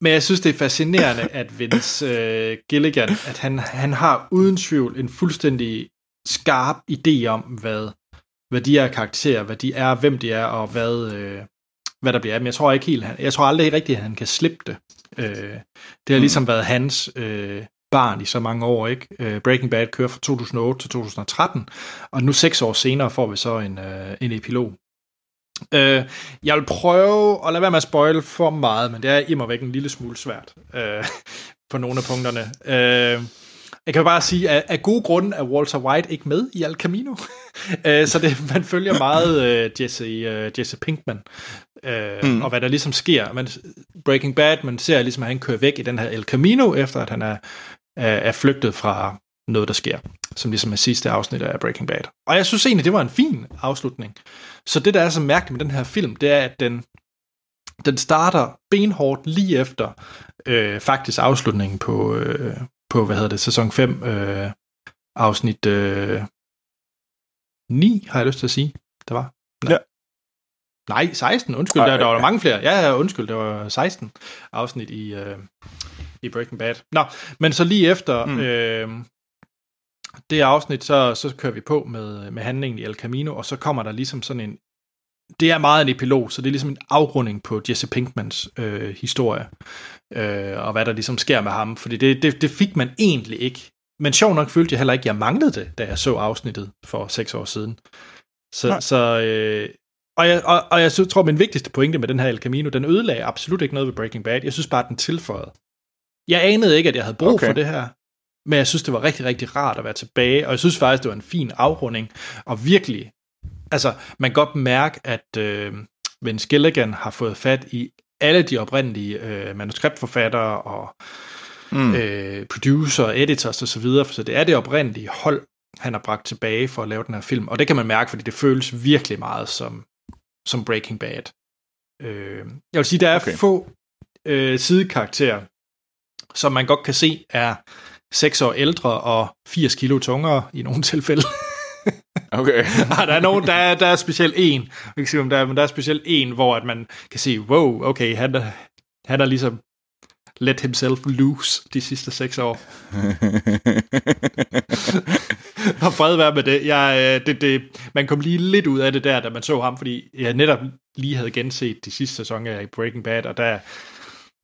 Men jeg synes, det er fascinerende, at Vince øh, Gilligan, at han, han har uden tvivl en fuldstændig skarp idé om, hvad, hvad de er karakterer, hvad de er, hvem de er, og hvad, øh, hvad der bliver af dem. Jeg tror ikke helt, han, jeg tror aldrig rigtigt, at han kan slippe det. Øh, det har ligesom mm. været hans øh, barn i så mange år, ikke? Øh, Breaking Bad kører fra 2008 til 2013, og nu seks år senere får vi så en, øh, en epilog. Øh, jeg vil prøve at lade være med at spoil for meget, men det er immer væk en lille smule svært øh, på nogle af punkterne. Øh, jeg kan bare sige, at af gode grunde er Walter White ikke med i El Camino. uh, så det, man følger meget uh, Jesse, uh, Jesse Pinkman, uh, mm. og hvad der ligesom sker. Man, Breaking Bad, man ser ligesom, at han kører væk i den her El Camino, efter at han er, er, er flygtet fra noget, der sker, som ligesom er sidste afsnit af Breaking Bad. Og jeg synes egentlig, det var en fin afslutning. Så det, der er så mærkeligt med den her film, det er, at den, den starter benhårdt lige efter øh, faktisk afslutningen på, øh, på, hvad hedder det, sæson 5, øh, afsnit øh, 9, har jeg lyst til at sige, der var. Nej. Ja. Nej, 16, undskyld, Ej, der, der var ja. mange flere. Ja, ja, undskyld, der var 16 afsnit i, øh, i Breaking Bad. Nå, men så lige efter mm. øh, det afsnit, så, så kører vi på med, med handlingen i El Camino, og så kommer der ligesom sådan en, det er meget en epilog, så det er ligesom en afrunding på Jesse Pinkmans øh, historie, øh, og hvad der ligesom sker med ham, fordi det, det, det fik man egentlig ikke. Men sjov nok følte jeg heller ikke, at jeg manglede det, da jeg så afsnittet for seks år siden. Så, så øh, og jeg, og, og jeg tror, min vigtigste pointe med den her El Camino, den ødelagde absolut ikke noget ved Breaking Bad. Jeg synes bare, at den tilføjede. Jeg anede ikke, at jeg havde brug okay. for det her, men jeg synes, det var rigtig, rigtig rart at være tilbage, og jeg synes faktisk, det var en fin afrunding, og virkelig altså, man kan godt mærke, at øh, Vince Gilligan har fået fat i alle de oprindelige øh, manuskriptforfattere og mm. øh, producer, editors osv., så, videre, så det er det oprindelige hold, han har bragt tilbage for at lave den her film, og det kan man mærke, fordi det føles virkelig meget som, som Breaking Bad. Øh, jeg vil sige, der er okay. få øh, sidekarakterer, som man godt kan se er 6 år ældre og 80 kilo tungere i nogle tilfælde. Okay. ah, der er nogen, der er, der er specielt en, jeg kan sige, om der er, men der er specielt en, hvor at man kan sige, wow, okay, han han er ligesom let himself loose de sidste seks år. og fred være med det. Jeg, øh, det, det. Man kom lige lidt ud af det der, da man så ham, fordi jeg netop lige havde genset de sidste sæsoner i Breaking Bad, og der,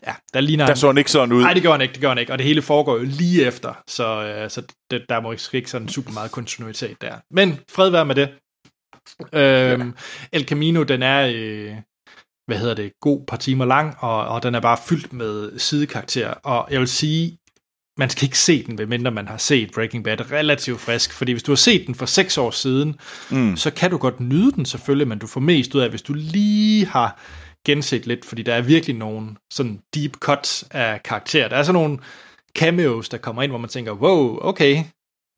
Ja, der ligner Der så han ikke sådan ud. Nej, det gør han ikke, det gør han ikke. Og det hele foregår jo lige efter, så, øh, så det, der må ikke sådan super meget kontinuitet der. Men fred være med det. Øhm, ja. El Camino, den er, øh, hvad hedder det, god par timer lang, og, og den er bare fyldt med sidekarakterer. Og jeg vil sige, man skal ikke se den, medmindre man har set Breaking Bad relativt frisk. Fordi hvis du har set den for seks år siden, mm. så kan du godt nyde den selvfølgelig, men du får mest ud af, hvis du lige har genset lidt, fordi der er virkelig nogle sådan deep cuts af karakterer. Der er sådan nogle cameos, der kommer ind, hvor man tænker, wow, okay,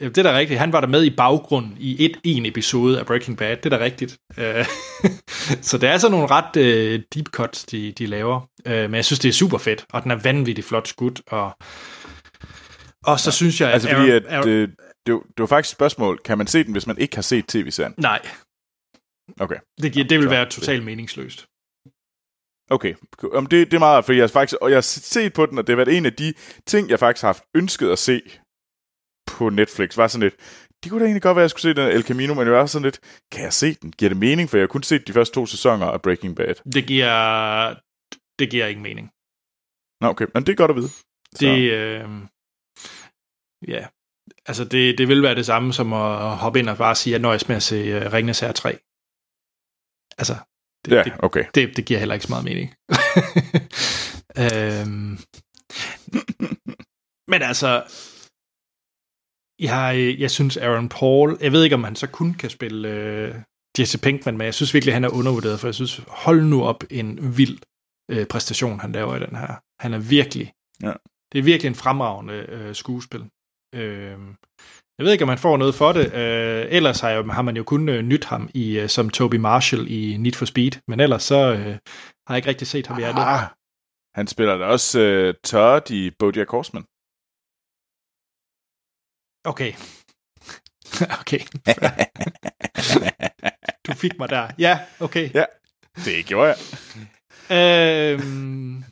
det er da rigtigt. Han var der med i baggrunden i et en episode af Breaking Bad. Det er da rigtigt. Øh, så det er sådan nogle ret uh, deep cuts, de, de laver. Uh, men jeg synes, det er super fedt, og den er vanvittigt flot skudt. Og, og så ja. synes jeg... Altså, fordi at, Aaron, det, det, det var faktisk et spørgsmål. Kan man se den, hvis man ikke har set tv-serien? Nej. Okay. Det, giver, det vil være totalt meningsløst. Okay, um, det, det er meget, for jeg har faktisk, og jeg har set på den, og det har været en af de ting, jeg faktisk har haft ønsket at se på Netflix, var sådan lidt, det kunne da egentlig godt være, at jeg skulle se den El Camino, men jeg var sådan lidt, kan jeg se den? Giver det mening? For jeg har kun set de første to sæsoner af Breaking Bad. Det giver, det giver ikke mening. Nå, okay, men det er godt at vide. Så. Det, øh, ja, altså det, det vil være det samme som at hoppe ind og bare sige, at jeg nøjes med at se uh, Ringnes her 3. Altså, det, ja, okay. Det, det, det giver heller ikke så meget mening. øhm, men altså, jeg, jeg synes Aaron Paul, jeg ved ikke, om han så kun kan spille øh, Jesse Pinkman, men jeg synes virkelig, han er undervurderet, for jeg synes, hold nu op en vild øh, præstation, han laver i den her. Han er virkelig, ja. det er virkelig en fremragende øh, skuespil. Øh, jeg ved ikke, om man får noget for det. Øh, ellers har, jeg, har man jo kun øh, nyt ham i, øh, som Toby Marshall i Need for Speed, men ellers så øh, har jeg ikke rigtig set ham i andet. Ah, han spiller da også øh, Todd i Bojack Horseman. Okay. okay. du fik mig der. Ja, okay. Ja, det gjorde jeg. øhm,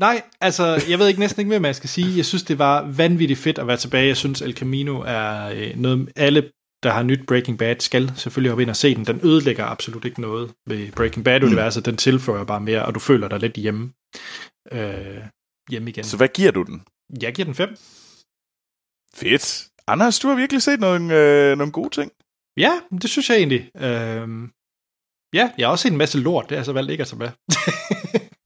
Nej, altså, jeg ved ikke næsten ikke mere, hvad jeg skal sige. Jeg synes, det var vanvittigt fedt at være tilbage. Jeg synes, El Camino er øh, noget, alle der har nyt Breaking Bad, skal selvfølgelig op ind og se den. Den ødelægger absolut ikke noget ved Breaking Bad-universet. Mm. Den tilføjer bare mere, og du føler dig lidt hjemme. Øh, hjemme igen. Så hvad giver du den? Jeg giver den 5. Fedt. Anders, du har virkelig set nogle, øh, nogle gode ting. Ja, det synes jeg egentlig. Øh, ja, jeg har også set en masse lort, det er så valgt ikke at tage med.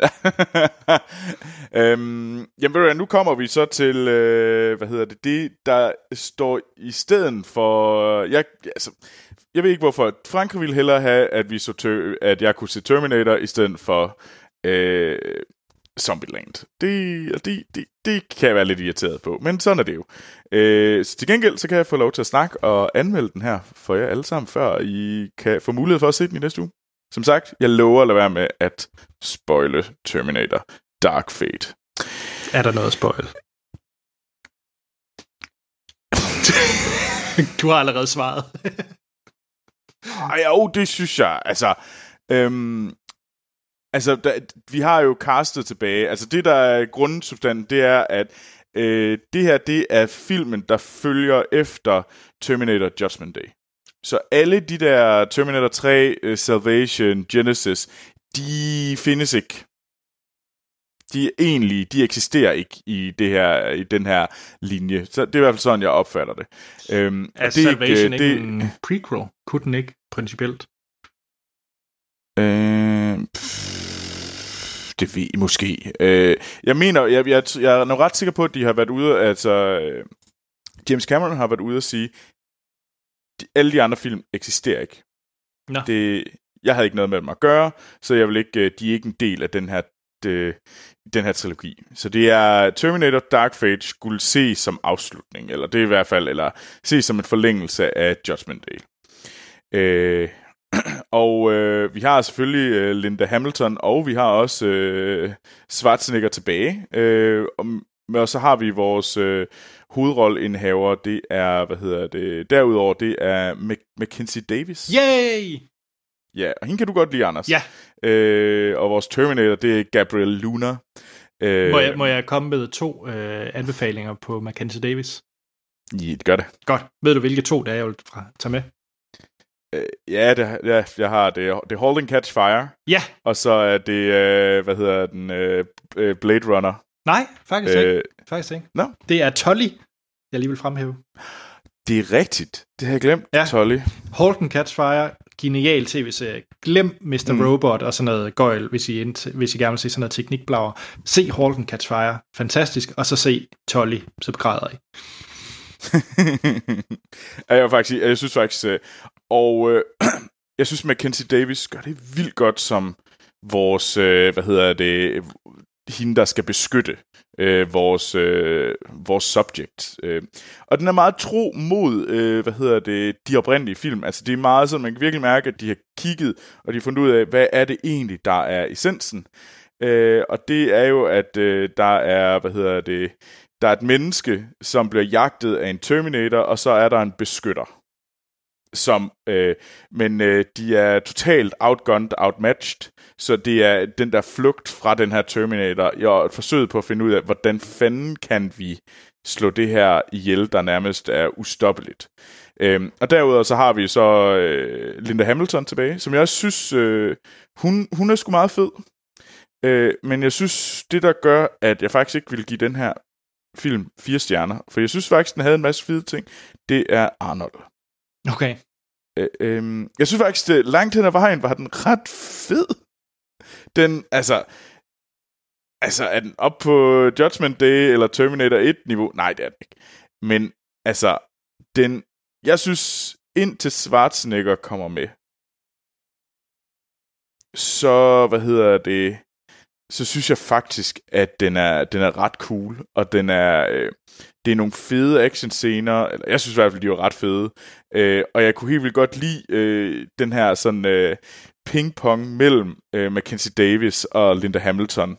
øhm, jamen, ved du, nu kommer vi så til, øh, hvad hedder det, det, der står i stedet for, jeg, altså, jeg ved ikke hvorfor, Frankrig ville hellere have, at, vi så at jeg kunne se Terminator i stedet for øh, Zombieland. Det, altså, det, det, det kan jeg være lidt irriteret på, men sådan er det jo. Øh, så til gengæld, så kan jeg få lov til at snakke og anmelde den her for jer alle sammen, før I kan få mulighed for at se den i næste uge. Som sagt, jeg lover at lade være med at spoile Terminator Dark Fate. Er der noget spoil? du har allerede svaret. Ej, jo, det synes jeg. Altså, øhm, altså der, vi har jo castet tilbage. Altså, det der er grundsubstansen, det er, at øh, det her, det er filmen, der følger efter Terminator Judgment Day. Så alle de der Terminator 3, uh, øh, Salvation, Genesis, de findes ikke. De er egentlig, de eksisterer ikke i det her, i den her linje. Så det er i hvert fald sådan, jeg opfatter det. Øhm, er det Salvation ikke, ikke det, en prequel? Kunne den ikke, principielt? Øh, det ved I måske. Øh, jeg mener, jeg, jeg, jeg er nok ret sikker på, at de har været ude, altså øh, James Cameron har været ude at sige, de, alle de andre film eksisterer ikke. Nå. Det, jeg havde ikke noget med dem at gøre, så jeg vil ikke, øh, de er ikke en del af den her, de, den her trilogi. Så det er Terminator Dark Fate skulle ses som afslutning, eller det er i hvert fald, eller ses som en forlængelse af Judgment Day. Øh, og øh, vi har selvfølgelig øh, Linda Hamilton, og vi har også øh, Schwarzenegger tilbage. Øh, og, så har vi vores øh, hovedrolleindhaver, det er, hvad hedder det, derudover, det er Mackenzie Davis. Yay! Ja, og hende kan du godt lide, Anders. Ja. Øh, og vores Terminator, det er Gabriel Luna. Øh, må, jeg, må jeg komme med to øh, anbefalinger på Mackenzie Davis? Ja, det gør det. Godt. Ved du, hvilke to det er, jeg vil tage med? Øh, ja, det, ja, jeg har det. Det er Holding Catch Fire. Ja. Og så er det, øh, hvad hedder den, øh, øh Blade Runner. Nej, faktisk øh, ikke. Faktisk ikke. No. Det er Tolly, jeg lige vil fremhæve. Det er rigtigt. Det har jeg glemt. Ja. Tolly. Holden Catch Fire, genial tv-serie. Glem Mr. Mm. Robot og sådan noget gøjl, hvis I, hvis I gerne vil se sådan noget teknikblager. Se Holden Catch Fire. Fantastisk. Og så se Tolly, så begræder I. jeg, faktisk, jeg synes faktisk, øh, og øh, jeg synes, Mackenzie Davis gør det vildt godt som vores, øh, hvad hedder det, hende, der skal beskytte øh, vores, øh, vores subject. Øh. Og den er meget tro mod, øh, hvad hedder det, de oprindelige film. Altså det er meget sådan, man kan virkelig mærke, at de har kigget, og de har fundet ud af, hvad er det egentlig, der er essensen. Øh, og det er jo, at øh, der er, hvad hedder det, der er et menneske, som bliver jagtet af en Terminator, og så er der en beskytter som, øh, men øh, de er totalt outgunned, outmatched, så det er den der flugt fra den her Terminator, og et forsøg på at finde ud af, hvordan fanden kan vi slå det her ihjel, der nærmest er ustoppeligt. Øhm, og derudover så har vi så øh, Linda Hamilton tilbage, som jeg også synes, øh, hun, hun er sgu meget fed. Øh, men jeg synes, det der gør, at jeg faktisk ikke vil give den her film fire stjerner, for jeg synes faktisk, den havde en masse fede ting, det er Arnold. Okay. Øh, øh, jeg synes faktisk, det langt hen ad vejen var den ret fed. Den, altså... Altså, er den op på Judgment Day eller Terminator 1-niveau? Nej, det er den ikke. Men, altså, den... Jeg synes, indtil Schwarzenegger kommer med, så, hvad hedder det, så synes jeg faktisk, at den er, den er ret cool, og den er, øh, det er nogle fede actionscener, eller jeg synes i hvert fald, de var ret fede, øh, og jeg kunne helt vildt godt lide øh, den her sådan øh, ping-pong mellem øh, Mackenzie Davis og Linda Hamilton.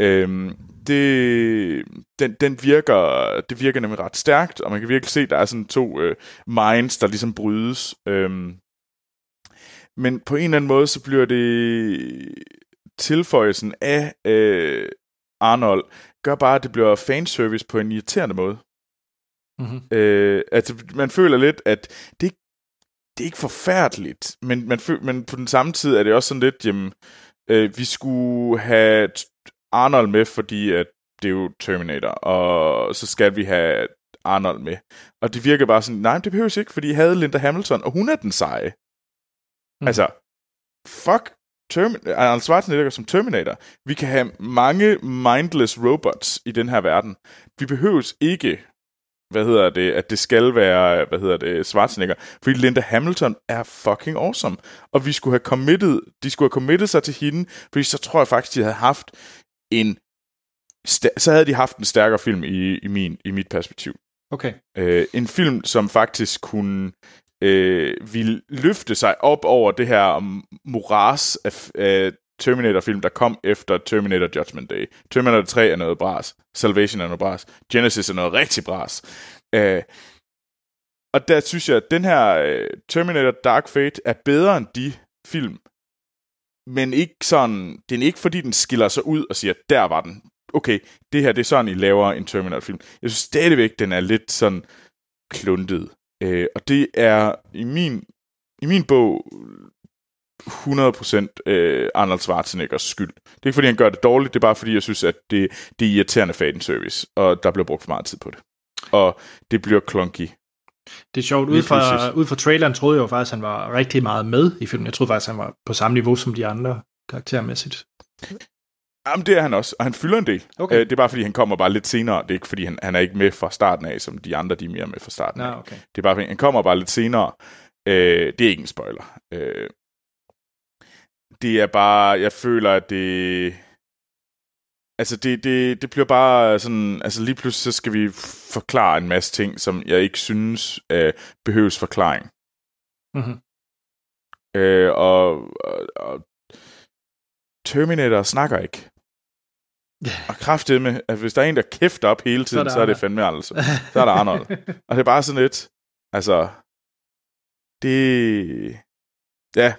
Øh, det, den, den virker, det virker nemlig ret stærkt, og man kan virkelig se, at der er sådan to øh, minds, der ligesom brydes. Øh, men på en eller anden måde, så bliver det tilføjelsen af øh, Arnold, gør bare, at det bliver fanservice på en irriterende måde. Mm-hmm. Øh, altså, man føler lidt, at det, det er ikke forfærdeligt, men, men, men på den samme tid er det også sådan lidt, jamen, øh, vi skulle have Arnold med, fordi at det er jo Terminator, og så skal vi have Arnold med. Og det virker bare sådan, nej, det behøves ikke, fordi I havde Linda Hamilton, og hun er den seje. Mm. Altså, fuck Termin- Arnold Schwarzenegger som Terminator. Vi kan have mange mindless robots i den her verden. Vi behøves ikke hvad hedder det, at det skal være, hvad hedder det, Schwarzenegger, fordi Linda Hamilton er fucking awesome. Og vi skulle have committed, de skulle have committed sig til hende, fordi så tror jeg faktisk, de havde haft en, så havde de haft en stærkere film i, i, min, i mit perspektiv. Okay. Øh, en film, som faktisk kunne øh, ville løfte sig op over det her moras af, af Terminator-film, der kom efter Terminator Judgment Day. Terminator 3 er noget bras. Salvation er noget bras. Genesis er noget rigtig bras. Øh, og der synes jeg, at den her øh, Terminator Dark Fate er bedre end de film. Men ikke sådan, det er ikke fordi, den skiller sig ud og siger, der var den. Okay, det her det er sådan, I laver en Terminator-film. Jeg synes stadigvæk, den er lidt sådan kluntet. Øh, og det er i min, i min bog 100% øh, Arnold Schwarzeneggers skyld. Det er ikke, fordi han gør det dårligt, det er bare, fordi jeg synes, at det, det er irriterende fan service, og der bliver brugt for meget tid på det. Og det bliver clunky. Det er sjovt. Ud fra, ud fra traileren troede jeg jo faktisk, at han var rigtig meget med i filmen. Jeg troede faktisk, at han var på samme niveau som de andre karaktermæssigt. Jamen, det er han også, og han fylder en del. Okay. Øh, det er bare, fordi han kommer bare lidt senere. Det er ikke, fordi han, han er ikke med fra starten af, som de andre, de er mere med fra starten af. Nå, okay. Det er bare, fordi han kommer bare lidt senere. Øh, det er ikke en spoiler. Øh, det er bare, jeg føler, at det... Altså, det, det, det bliver bare sådan... Altså, lige pludselig så skal vi forklare en masse ting, som jeg ikke synes øh, behøves forklaring. Mm-hmm. Øh, og, og, og Terminator snakker ikke. Og kraftigt med, at hvis der er en, der kæfter op hele tiden, så er det, så er det fandme altså. Så er der Arnold. og det er bare sådan lidt, altså, det, ja,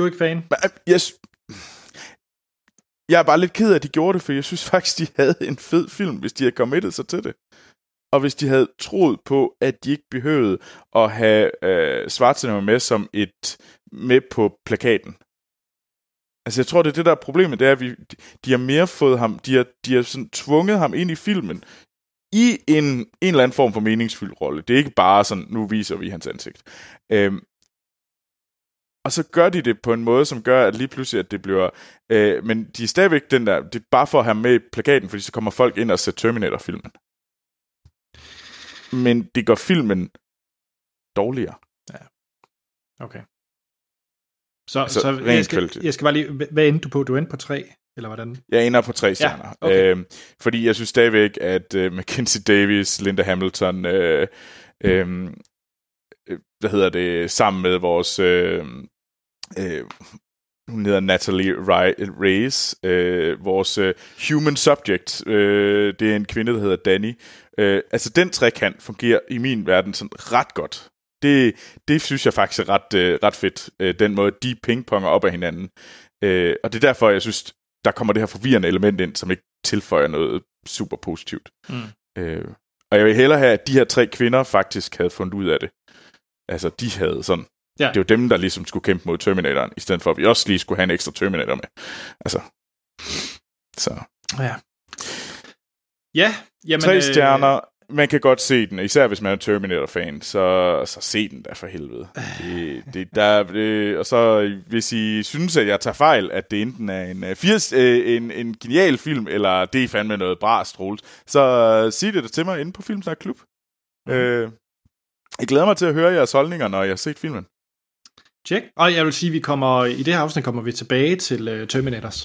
du er ikke fan? Øh, yes. Jeg er bare lidt ked af, at de gjorde det, for jeg synes faktisk, de havde en fed film, hvis de havde committet sig til det. Og hvis de havde troet på, at de ikke behøvede at have øh, Schwarzenegger med som et med på plakaten. Altså, jeg tror, det er det, der er problemet, det er, at vi, de har mere fået ham, de har, de har sådan tvunget ham ind i filmen i en, en eller anden form for meningsfyldt rolle. Det er ikke bare sådan, nu viser vi hans ansigt. Øhm, og så gør de det på en måde, som gør, at lige pludselig, at det bliver... Øh, men de er stadigvæk den der... Det er bare for at have med i plakaten, fordi så kommer folk ind og ser Terminator-filmen. Men det gør filmen dårligere. Ja. Okay. Så, altså, så jeg, skal, jeg skal bare lige... Hvad endte du på? Du endte på tre? Eller hvordan? Jeg ender på tre stjerner. Ja, okay. øh, fordi jeg synes stadigvæk, at uh, Mackenzie Davis, Linda Hamilton, øh, øh, hvad hedder det, sammen med vores, øh, øh, hun hedder Natalie Reyes, øh, vores øh, human subject, øh, det er en kvinde, der hedder Danny. Øh, altså den trekant fungerer i min verden sådan ret godt. Det, det synes jeg faktisk er ret, øh, ret fedt, øh, den måde, de pingponger op af hinanden. Øh, og det er derfor, jeg synes, der kommer det her forvirrende element ind, som ikke tilføjer noget super positivt. Mm. Øh, og jeg vil hellere have, at de her tre kvinder faktisk havde fundet ud af det altså, de havde sådan... Ja. Det var dem, der ligesom skulle kæmpe mod Terminatoren, i stedet for, at vi også lige skulle have en ekstra Terminator med. Altså, så... Ja. Ja, jamen... Tre øh, stjerner, øh... man kan godt se den, især hvis man er Terminator-fan, så, så se den da for helvede. Det, det, der, det, og så hvis I synes, at jeg tager fejl, at det enten er en, 80, øh, øh, en, en genial film, eller det er fandme noget bra Troels, så sig det til mig inde på Filmsnak Klub. Mm. Øh, jeg glæder mig til at høre jeres holdninger, når jeg har set filmen. Check. Og jeg vil sige, vi kommer i det her afsnit kommer vi tilbage til uh, Terminators.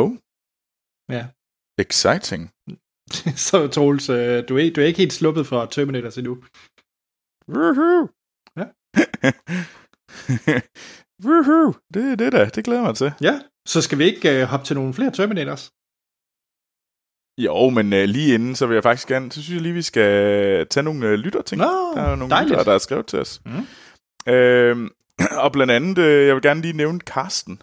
Oh. Ja. Exciting. Så Troels, uh, du, er, du er ikke helt sluppet fra Terminators endnu. Woohoo! Ja. Woohoo! Det er det da. Det glæder mig til. Ja. Så skal vi ikke uh, hoppe til nogle flere Terminators? Jo, men uh, lige inden, så vil jeg faktisk gerne, så synes jeg lige, vi skal tage nogle uh, lytterting. Nå, der er nogle dejligt. lyttere, der har skrevet til os. Mm. Øh, og blandt andet, øh, jeg vil gerne lige nævne Karsten.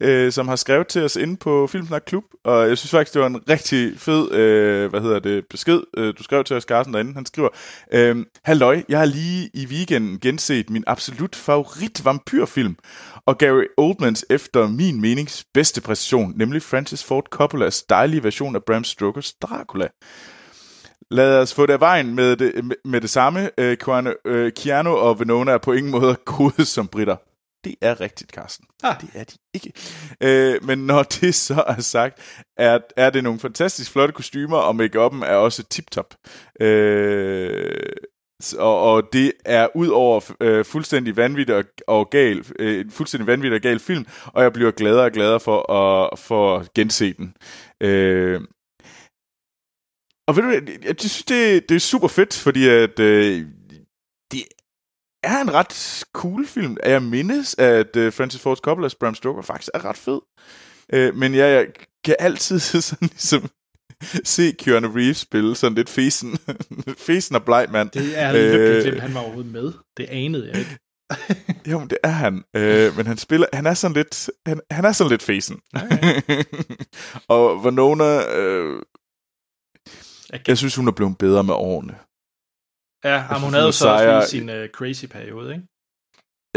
øh, som har skrevet til os inde på Filmsnak Klub, og jeg synes faktisk, det var en rigtig fed, øh, hvad hedder det, besked, øh, du skrev til os, Carsten, derinde. Han skriver, øh, Halløj, jeg har lige i weekenden genset min absolut favorit vampyrfilm, og Gary Oldmans efter min menings bedste præstation, nemlig Francis Ford Coppolas dejlige version af Bram Stokers Dracula. Lad os få det af vejen med det, med det samme. Øh, Keanu, øh, Keanu og Venona er på ingen måde gode som britter. Det er rigtigt, Carsten. Ah. Det er de ikke. Øh, men når det så er sagt, er, er det nogle fantastisk flotte kostymer, og make-up'en er også tip-top. Øh, og, og det er ud over øh, fuldstændig vanvittig og, og gal, øh, en fuldstændig vanvittig og gal film, og jeg bliver gladere og gladere for at, for at gense den. Øh, og ved du, jeg, jeg synes, det, det er super fedt, fordi at, øh, det er en ret cool film. Jeg mindes, at øh, Francis Ford Coppola's Bram Stoker faktisk er ret fed. Øh, men jeg, jeg kan altid sådan ligesom se Keanu Reeves spille sådan lidt fesen, fesen og bleg mand. Det er lidt øh, glemt, han var overhovedet med. Det anede jeg ikke. jo, men det er han. Øh, men han spiller, han er sådan lidt, han, han er sådan lidt fesen. Okay. og Vanona, øh, jeg synes, hun er blevet bedre med årene. Ja, jamen, hun havde jo så også sejrer- lige sin uh, crazy periode, ikke?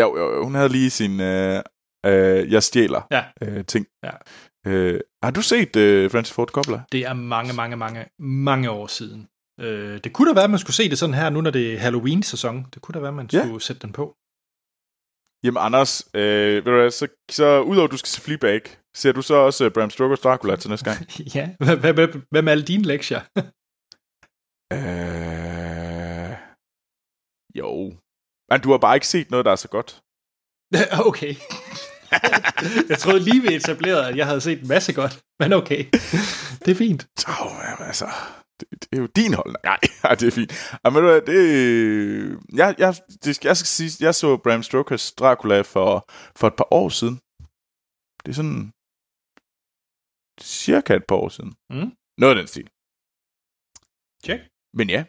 Jo, jo, hun havde lige sin, øh, øh, jeg stjæler Ja. øh, ting. Ja. Øh, har du set øh, Francis Ford Coppola? Det er mange, mange, mange, mange år siden. Øh, det kunne da være, at man skulle se det sådan her, nu når det er Halloween-sæson. Det kunne da være, at man Ja. skulle sætte den på. Jamen Anders, øh, ved du hvad, så, så udover at du skal se Fleabag, ser du så også Bram Stoker's Dracula til næste gang? ja, hvad med alle dine lektier? øh, jo. Men du har bare ikke set noget, der er så godt. okay. jeg troede lige, vi etablerede, at jeg havde set en masse godt. Men okay, det er fint. Oh, altså, det, det er jo din holdning. Nej, ja, det er fint. Ja, men ved du hvad, det, jeg, jeg, det, jeg skal sige, jeg så Bram Stoker's Dracula for, for et par år siden. Det er sådan cirka et par år siden. Mm. Noget af den stil. Check. Men ja.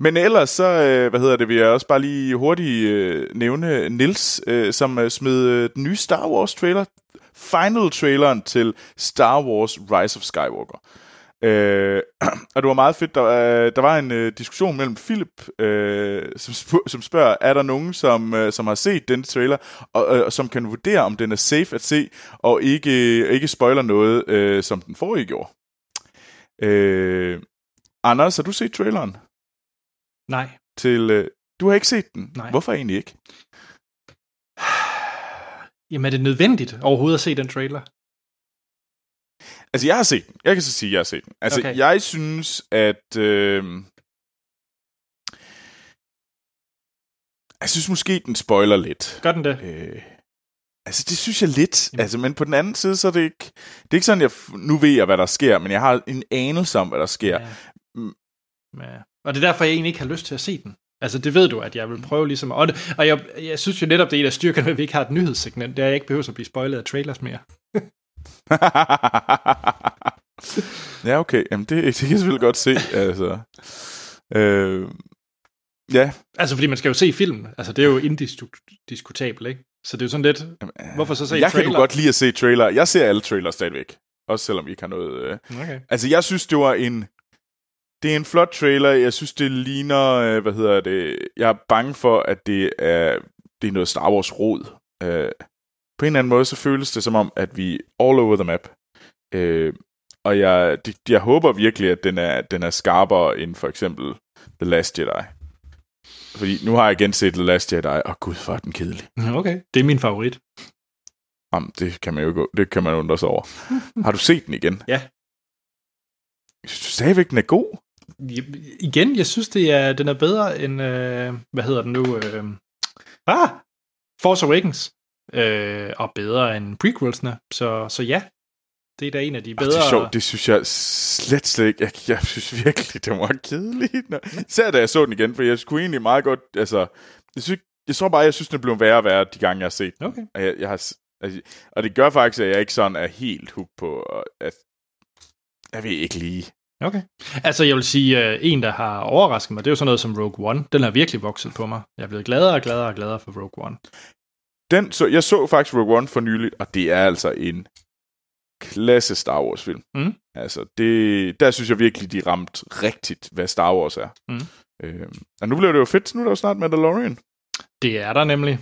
Men ellers så, øh, hvad hedder det, vil jeg også bare lige hurtigt øh, nævne Nils, øh, som øh, smed øh, den nye Star Wars trailer, final traileren til Star Wars Rise of Skywalker. Øh, og det var meget fedt, der, øh, der var en øh, diskussion mellem Philip, øh, som, sp- som spørger, er der nogen, som, øh, som har set den trailer, og, øh, som kan vurdere, om den er safe at se, og ikke, øh, ikke spoiler noget, øh, som den forrige gjorde. Øh, Anders, har du set traileren? Nej. til... Øh, du har ikke set den? Nej. Hvorfor egentlig ikke? Jamen, er det nødvendigt overhovedet at se den trailer? Altså, jeg har set den. Jeg kan så sige, at jeg har set den. Altså, Okay. jeg synes, at... Øh, jeg synes måske, den spoiler lidt. Gør den det? Øh, altså, det synes jeg lidt. Altså, men på den anden side, så er det ikke... Det er ikke sådan, jeg... Nu ved jeg, hvad der sker, men jeg har en anelse om, hvad der sker. Ja. Ja. Og det er derfor, jeg egentlig ikke har lyst til at se den. Altså, det ved du, at jeg vil prøve ligesom... Og, det, og jeg, jeg synes jo netop, det er en af styrkerne, ved, at vi ikke har et nyhedssegment. Er, at jeg ikke behøver at blive spoilet af trailers mere. ja, okay. Jamen, det, det kan jeg selvfølgelig godt se. Altså. Øh, ja. Altså, fordi man skal jo se filmen. Altså, det er jo indiskutabelt, ikke? Så det er jo sådan lidt... Hvorfor så se jeg kan du godt lide at se trailer. Jeg ser alle trailers stadigvæk. Også selvom vi ikke har noget... Øh. Okay. Altså, jeg synes, det var en... Det er en flot trailer. Jeg synes, det ligner... Øh, hvad hedder det? Jeg er bange for, at det er, det er noget Star Wars rod. Øh, på en eller anden måde, så føles det som om, at vi er all over the map. Øh, og jeg, jeg håber virkelig, at den er, den er skarpere end for eksempel The Last Jedi. Fordi nu har jeg igen set The Last Jedi, og gud, hvor er den kedelig. Okay, det er min favorit. Jamen, det kan man jo gå, det kan man undre sig over. Har du set den igen? Ja. Jeg synes du stadigvæk, den er god. Igen, jeg synes, det er, den er bedre end... Øh, hvad hedder den nu? Øh, ah! Force Awakens. Øh, og bedre end prequelsene. Så, så ja, det er da en af de Bedre... bedre... Det er sjovt, det synes jeg slet, slet ikke. Jeg, jeg synes virkelig, det var kedeligt. Nå. Især da jeg så den igen, for jeg skulle egentlig meget godt... Altså, jeg, synes, jeg tror bare, jeg synes, den blev værre og værre, de gange, jeg har set den. Okay. Og, jeg, jeg har, altså, og det gør faktisk, at jeg ikke sådan er helt hooked på... At, jeg ved ikke lige. Okay. Altså, jeg vil sige, uh, en, der har overrasket mig, det er jo sådan noget som Rogue One. Den har virkelig vokset på mig. Jeg er blevet gladere og gladere og gladere for Rogue One. den, så, jeg så faktisk Rogue One for nylig, og det er altså en klasse Star Wars film. Mm. Altså, det, der synes jeg virkelig, de ramt rigtigt, hvad Star Wars er. Mm. Øh, og nu bliver det jo fedt, nu er der jo snart Mandalorian. Det er der nemlig.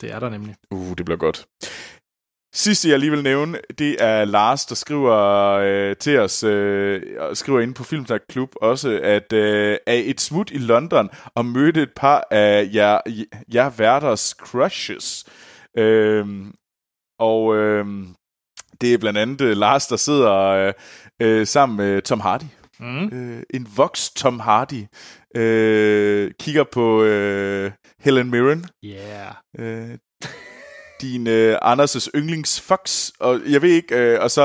Det er der nemlig. Uh, det bliver godt. Sidste, jeg lige vil nævne, det er Lars, der skriver øh, til os, øh, skriver inde på Filmsnak Klub også, at øh, er et smut i London og mødte et par af jer, jer værters crushes. Øh, og øh, det er blandt andet øh, Lars, der sidder øh, øh, sammen med Tom Hardy. Mm. Øh, en voks Tom Hardy. Øh, kigger på øh, Helen Mirren. Yeah. Øh, din øh, Anders' yndlings Fox, og jeg ved ikke, øh, og så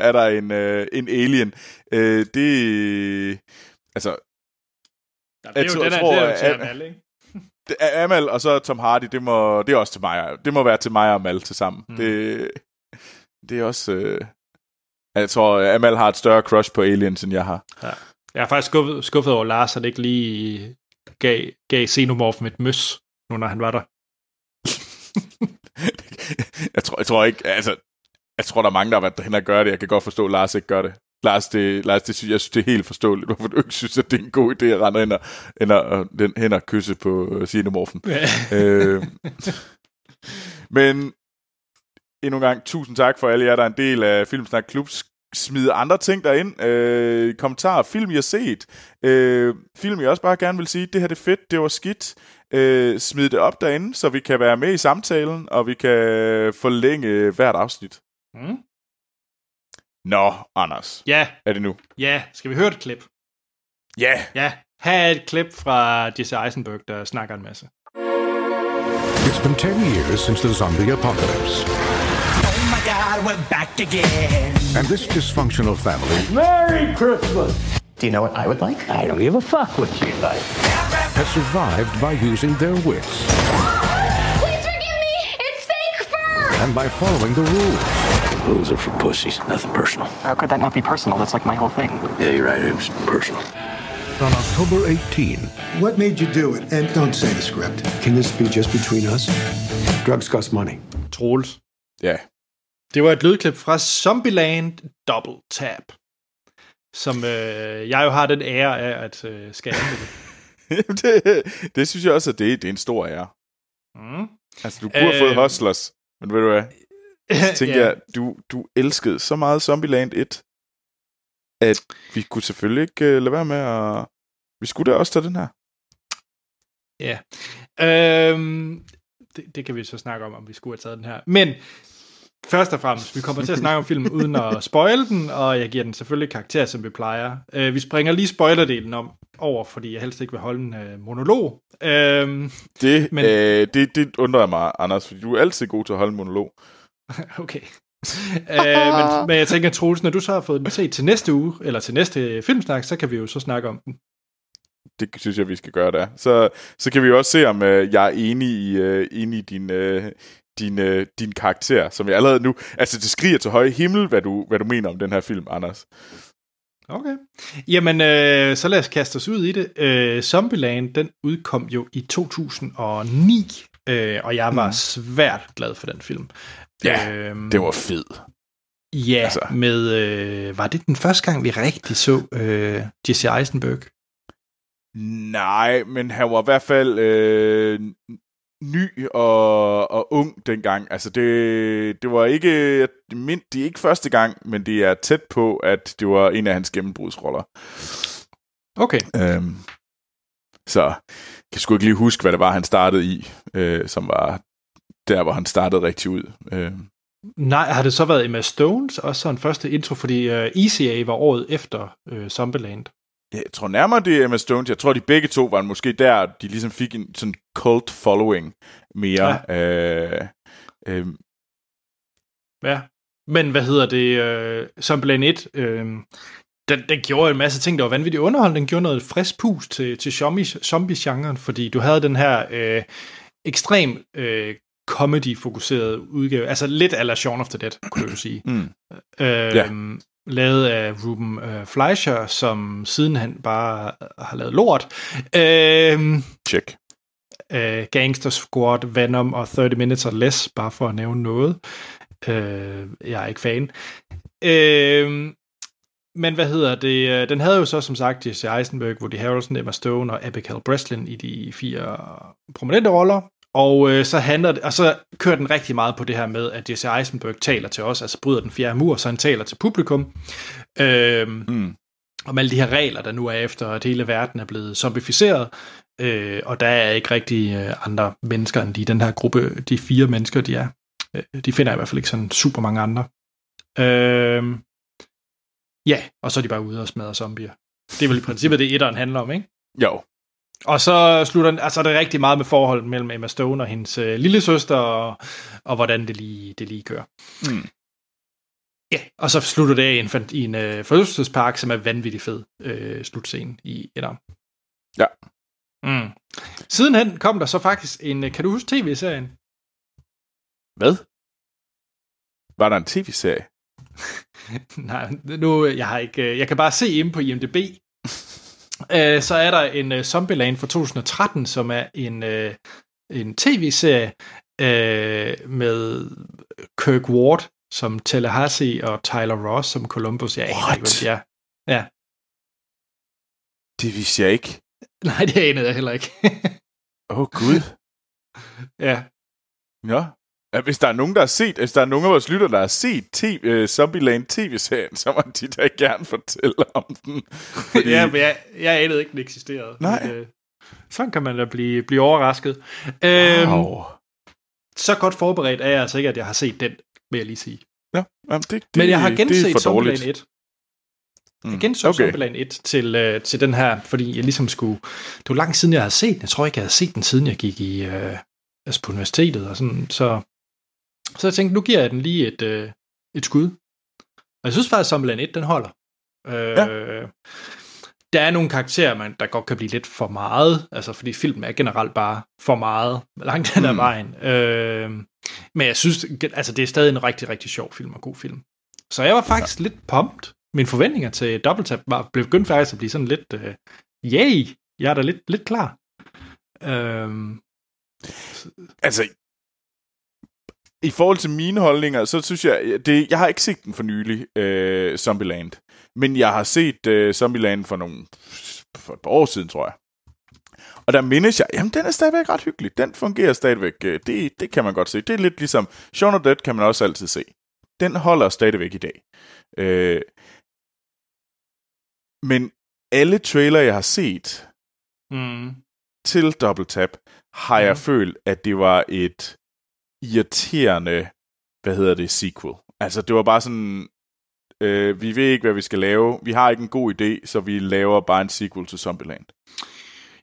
er der en, øh, en alien. Øh, det, altså, Ja, det er Jeg jo tror- den, jeg tror, det er jo til Amal, ikke? det er Amal og så Tom Hardy, det, må, det er også til mig. Det må være til mig og Amal til sammen. Mm. Det, det er også... Øh, jeg tror, Amal har et større crush på aliens, end jeg har. Jeg er faktisk skuffet, skuffet over Lars, at ikke lige gav, gav Xenomorphen et møs, nu når han var der. jeg, tror, jeg tror ikke... Altså, jeg tror, der er mange, der har været derhen og gøre det. Jeg kan godt forstå, at Lars ikke gør det. Lars, det, Lars det, synes, jeg synes, det er helt forståeligt, hvorfor du ikke synes, at det er en god idé at rende hen og, hen og, den, hen og kysse på uh, Sinemorfen. øh, men endnu en gang, tusind tak for alle jer, der er en del af Filmsnak Klub. Smid andre ting derind. Øh, kommentarer, film, I har set. Øh, film, jeg også bare gerne vil sige, det her det er fedt, det var skidt. Øh, smid det op derinde, så vi kan være med i samtalen, og vi kan forlænge hvert afsnit. mm. Nå, Anders, Ja, er det nu? ja. Skal vi høre et klip? Ja! Ja. Her er et klip fra Jesse Eisenberg, der snakker en masse. It's been 10 years since the zombie apocalypse, Oh my god, we're back again. and this dysfunctional family Merry Christmas! Do you know what I would like? I don't give a fuck what you like. has survived by using their wits Please forgive me! It's fake fur! and by following the rules. Rules are for pussies, nothing personal. How could that not be personal? That's like my whole thing. Yeah, you're right, it was personal. On October 18, What made you do it? And don't say the script. Can this be just between us? Drugs cost money. Troels. Ja. Det var et lydklip fra Zombieland Double Tap, som øh, jeg jo har den ære af at øh, skal anmelde. det, det synes jeg også, at det, det er en stor ære. Mm. Altså, du kunne have fået Øh, Hustlers, men ved du hvad? Så tænker Ja. jeg, du, du elskede så meget Zombieland 1, at vi kunne selvfølgelig ikke uh, lade være med at... Vi skulle da også tage den her. Ja. Øhm, det, det kan vi så snakke om, om vi skulle have taget den her. Men først og fremmest, vi kommer til at snakke om filmen uden at spoile den, og jeg giver den selvfølgelig karakter, som vi plejer. Øh, vi springer lige spoilerdelen om over, fordi jeg helst ikke vil holde en øh, monolog. Øhm, Det, Men- men... øh, det, det undrer mig, Anders, fordi du er altid god til at holde en monolog. okay. øh, men, men jeg tænker, Troels, når du så har fået den set til næste uge, eller til næste filmsnak, så kan vi jo så snakke om den. Det synes jeg, vi skal gøre der. Så, så kan vi jo også se, om øh, jeg er enig i, øh, enig i din, øh, din, øh, din karakter, som jeg allerede nu... Altså, det skriger til høje himmel, hvad du, hvad du mener om den her film, Anders. Okay. Jamen, øh, så lad os kaste os ud i det. Øh, Zombieland, den udkom jo i 2009, øh, og jeg var mm. svært glad for den film. Ja, øhm, Det var fed. Ja, altså. med... Øh, var det den første gang, vi rigtig så øh, Jesse Eisenberg? Nej, men han var i hvert fald øh, ny og, og ung dengang. Altså, det, det var ikke... Mind, det er ikke første gang, men det er tæt på, at det var en af hans gennembrudsroller. Okay. Øhm, så jeg kan sgu ikke lige huske, hvad det var, han startede i, øh, som var der, hvor han startede rigtig ud. Øh, Nej, har det så været Emma Stones, også sådan første intro, fordi øh, ECA var året efter øh, Zombieland. Jeg tror nærmere, det er Emma Stones. Jeg tror, de begge to var måske der, de ligesom fik en sådan cult following mere. Ja. Øh, øh, Ja. Men hvad hedder det? Øh, Zombieland 1, øh, den, den gjorde en masse ting, der var vanvittigt underholdende. Den gjorde noget frisk pus til, til zombie, zombie-genren, fordi du havde den her øh, ekstrem øh, comedy-fokuseret udgave. Altså lidt ala Shaun of the Dead, kunne du sige. mm. Øh, Ja. Lavet af Ruben øh, Fleischer, som siden han bare har lavet lort. Øh, Check. Øh, Gangster Squad, Venom og 30 Minutes or Less, bare for at nævne noget. Øh, jeg er ikke fan. Øh, men hvad hedder det? øh, Den havde jo så som sagt Jesse Eisenberg, Woody Harrelson, Emma Stone og Abigail Breslin i de fire prominente roller. Og øh, så handler det, og så kører den rigtig meget på det her med, at Jesse Eisenberg taler til os, altså bryder den fjerde mur, så han taler til publikum. Øh, Mm. om alle de her regler, der nu er efter, at hele verden er blevet zombificeret, øh, og der er ikke rigtig øh, andre mennesker end de, den her gruppe, de fire mennesker, de er. Øh, de finder i hvert fald ikke sådan super mange andre. Øh, ja, og så er de bare ude og smadre zombier. Det er vel i princippet det, etteren handler om, ikke? Jo. Og så slutter den, altså er det rigtig meget med forholdet mellem Emma Stone og hendes øh, lille søster, og, og hvordan det lige, det lige kører. Mm. Ja, og så slutter det af i en, i en øh, forlystelsespark, som er vanvittig fed øh, slutscene i Etter. Ja. Mm. Sidenhen kom der så faktisk en, øh, kan du huske tv-serien? Hvad? Var der en tv-serie? Nej, nu, jeg har ikke, øh, jeg kan bare se inde på IMDb, øh, så er der en uh, Zombieland fra 2013, som er en, uh, en tv-serie uh, med Kirk Ward som Tallahassee og Tyler Ross som Columbus. Jeg aner ikke, hvem de er. Ja. Det vidste jeg ikke. Nej, det anede jeg heller ikke. Åh, oh, Gud. ja. Ja. Ja. Hvis der er nogen, der har set, hvis der er nogen af vores lytter, der har set TV, uh, Zombieland tv-serien, så må de da gerne fortælle om den. Fordi... ja, men jeg, jeg anede ikke, den eksisterede. Nej. Men, øh, sådan kan man da blive, blive overrasket. Øhm, Wow. så godt forberedt er jeg altså ikke, at jeg har set den, vil jeg lige sige. Ja, jamen, det, det, Men jeg har er genset for Zombieland dårligt. 1. Jeg genså okay. Zombieland 1 til, øh, til den her, fordi jeg ligesom skulle... Det var lang siden, jeg havde set den. Jeg tror ikke, jeg havde set den, siden jeg gik i, øh, altså på universitetet. Og sådan, så, så jeg tænkte, nu giver jeg den lige et, øh, et skud. Og jeg synes faktisk, Zombieland 1, den holder. Øh, Ja. Der er nogle karakterer, man, der godt kan blive lidt for meget, altså fordi filmen er generelt bare for meget langt hen ad Mm. vejen. Øh, men jeg synes, altså det er stadig en rigtig, rigtig sjov film og god film. Så jeg var faktisk ja. lidt pumped. Mine forventninger til Double Tap var, blev begyndt faktisk at blive sådan lidt, øh, yay, jeg er da lidt, lidt klar. Øhm, Altså, i forhold til mine holdninger, så synes jeg, det, jeg har ikke set den for nylig, øh, Zombieland. Men jeg har set øh, Zombieland for, nogle, for et par år siden, tror jeg. Og der mindes jeg, jamen den er stadigvæk ret hyggelig. Den fungerer stadigvæk. øh, Det, det kan man godt se. Det er lidt ligesom Shaun of Dead kan man også altid se. Den holder stadigvæk i dag. Øh, men alle trailer, jeg har set mm, til Double Tap, har jeg Mhm. følt, at det var et irriterende, hvad hedder det, sequel. Altså, det var bare sådan, øh, vi ved ikke, hvad vi skal lave. Vi har ikke en god idé, så vi laver bare en sequel til Zombieland.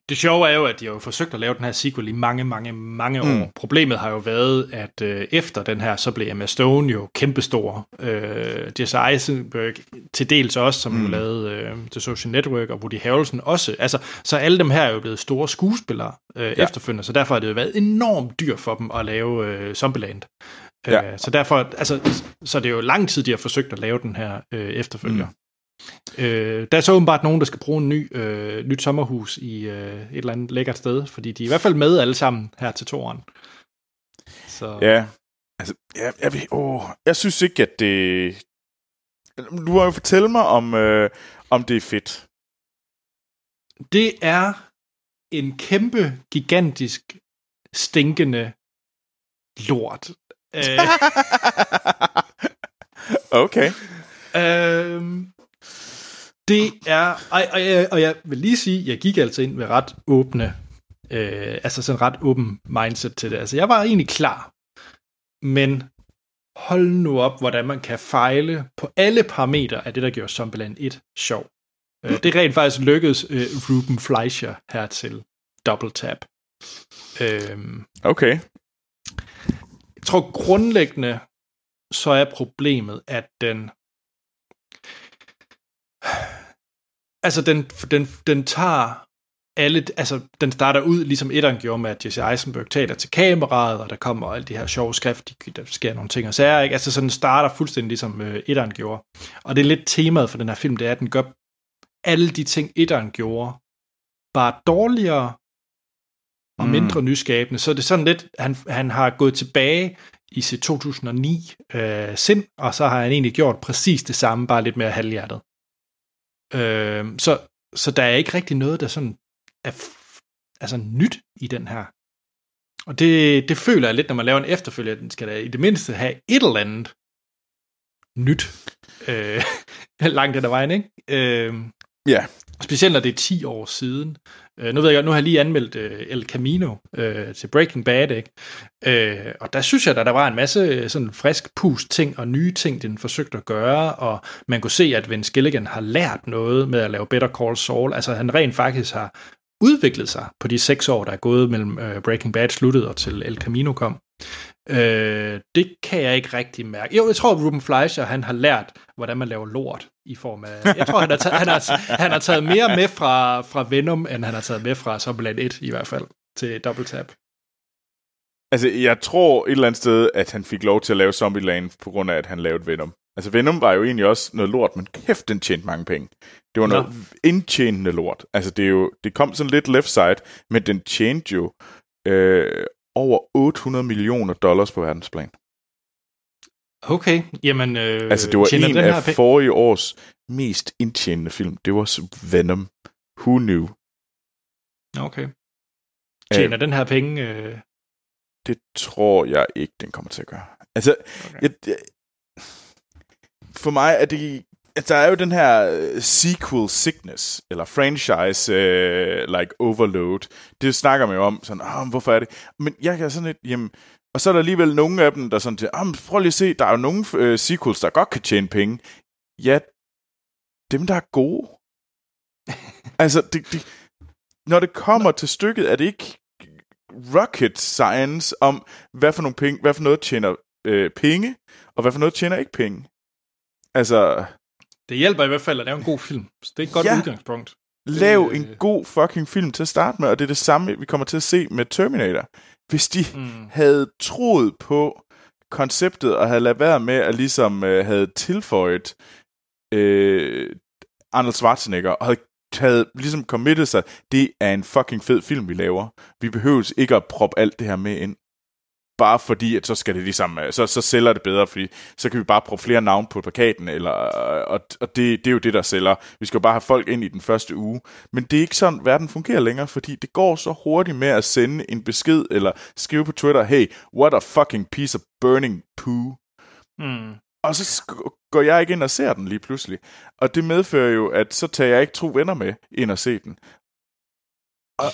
Det sjove er jo, at de har jo forsøgt at lave den her sequel i mange, mange, mange Mm. år. Problemet har jo været, at øh, efter den her, så blev Emma Stone jo kæmpestor. Øh, Jesse Eisenberg til dels også, som mm. Mm. lavede øh, The Social Network, og Woody Harrelson også. Altså, så alle dem her er jo blevet store skuespillere øh, ja. efterfølgende, så derfor har det jo været enormt dyrt for dem at lave øh, Zombieland. Ja. Øh, så derfor, altså, så det er jo lang tid, de har forsøgt at lave den her øh, efterfølger. Mm. Øh, der er så åbenbart nogen, der skal bruge en ny, øh, nyt sommerhus i øh, et eller andet lækkert sted, fordi de er i hvert fald med alle sammen her til toren. Så Ja, altså, ja, jeg, ved, åh, jeg synes ikke, at det... Du må jo fortælle mig, om, øh, om det er fedt. det er en kæmpe, gigantisk, stinkende lort. Øh, okay. Øhm, det er, og, og, jeg, og jeg vil lige sige, jeg gik altså ind med ret åbne, øh, altså sådan ret åben mindset til det. Altså jeg var egentlig klar, men hold nu op, hvordan man kan fejle på alle parametre af det, der gjorde Zombieland 1 sjov. Øh, det rent faktisk lykkedes øh, Ruben Fleischer her til Double Tap. Øhm, Okay. jeg tror grundlæggende, så er problemet, at den... Altså, den, den, den tager alle... Altså, den starter ud, ligesom etteren gjorde med, at Jesse Eisenberg taler til kameraet, og der kommer alle de her sjove skrift, der sker nogle ting og sager, ikke? Altså, så den starter fuldstændig ligesom øh, etteren gjorde. Og det er lidt temaet for den her film, det er, at den gør alle de ting, etteren gjorde, bare dårligere, og mindre nyskabende. Så det er sådan lidt, han, han har gået tilbage i sit 2009 øh, sind, og så har han egentlig gjort præcis det samme, bare lidt mere halvhjertet. Øh, så, så der er ikke rigtig noget, der sådan er altså nyt i den her. Og det, det føler jeg lidt, når man laver en efterfølger, den skal da i det mindste have et eller andet nyt øh, langt den ad vejen, ikke? Øh, Ja. Specielt når det er 10 år siden. Øh, nu ved jeg nu har jeg lige anmeldt øh, El Camino øh, til Breaking Bad, ikke? Øh, og der synes jeg, at der var en masse øh, sådan frisk pust ting og nye ting, den forsøgte at gøre, og man kunne se, at Vince Gilligan har lært noget med at lave Better Call Saul. Altså han rent faktisk har udviklet sig på de seks år, der er gået mellem øh, Breaking Bad sluttede og til El Camino kom. Øh, det kan jeg ikke rigtig mærke. Jo, jeg tror, at Ruben Fleischer, han har lært, hvordan man laver lort i form af... Jeg tror, han har taget, han har, han har taget mere med fra, fra Venom, end han har taget med fra Zombieland 1, i hvert fald, til Double Tap. Altså, jeg tror et eller andet sted, at han fik lov til at lave Zombieland, på grund af, at han lavede Venom. Altså, Venom var jo egentlig også noget lort, men kæft, den tjente mange penge. Det var noget Nå. indtjenende lort. Altså, det, er jo, det kom sådan lidt left side, men den tjente jo øh, over 800 millioner dollars på verdensplan. Okay, jamen... Øh, Altså, det var en den af her penge- forrige års mest indtjenende film. Det var Venom. Who knew? Okay. Tjener den her penge... Øh, Det tror jeg ikke, den kommer til at gøre. Altså, okay. jeg, jeg, for mig er det... Altså, der er jo den her øh, sequel sickness, eller franchise øh, like overload. Det snakker man jo om, sådan, ah, hvorfor er det? Men jeg kan sådan lidt, jamen, og så er der alligevel nogle af dem, der sådan til, ah, prøv lige at se, der er jo nogle øh, sequels, der godt kan tjene penge. Ja, dem der er gode. altså, det, det, når det kommer til stykket, er det ikke rocket science om, hvad for, nogle penge, hvad for noget tjener øh, penge, og hvad for noget tjener ikke penge. Altså, det hjælper i hvert fald at lave en god film. Så det er et godt Ja. udgangspunkt. lav Øh. en god fucking film til at starte med, og det er det samme, vi kommer til at se med Terminator. Hvis de Mm. havde troet på konceptet, og havde lavet være med at ligesom øh, havde tilføjet øh, Arnold Schwarzenegger, og havde havde ligesom committet sig, det er en fucking fed film, vi laver. Vi behøves ikke at proppe alt det her med ind. Bare fordi, at så skal det ligesom, øh, så, så sælger det bedre, fordi så kan vi bare proppe flere navn på plakaten, eller, og, og det, det er jo det, der sælger. Vi skal jo bare have folk ind i den første uge. Men det er ikke sådan, verden fungerer længere, fordi det går så hurtigt med at sende en besked, eller skrive på Twitter, hey, what a fucking piece of burning poo. Mm. Og så går jeg ikke ind og ser den lige pludselig. Og det medfører jo, at så tager jeg ikke to venner med ind og se den. Og,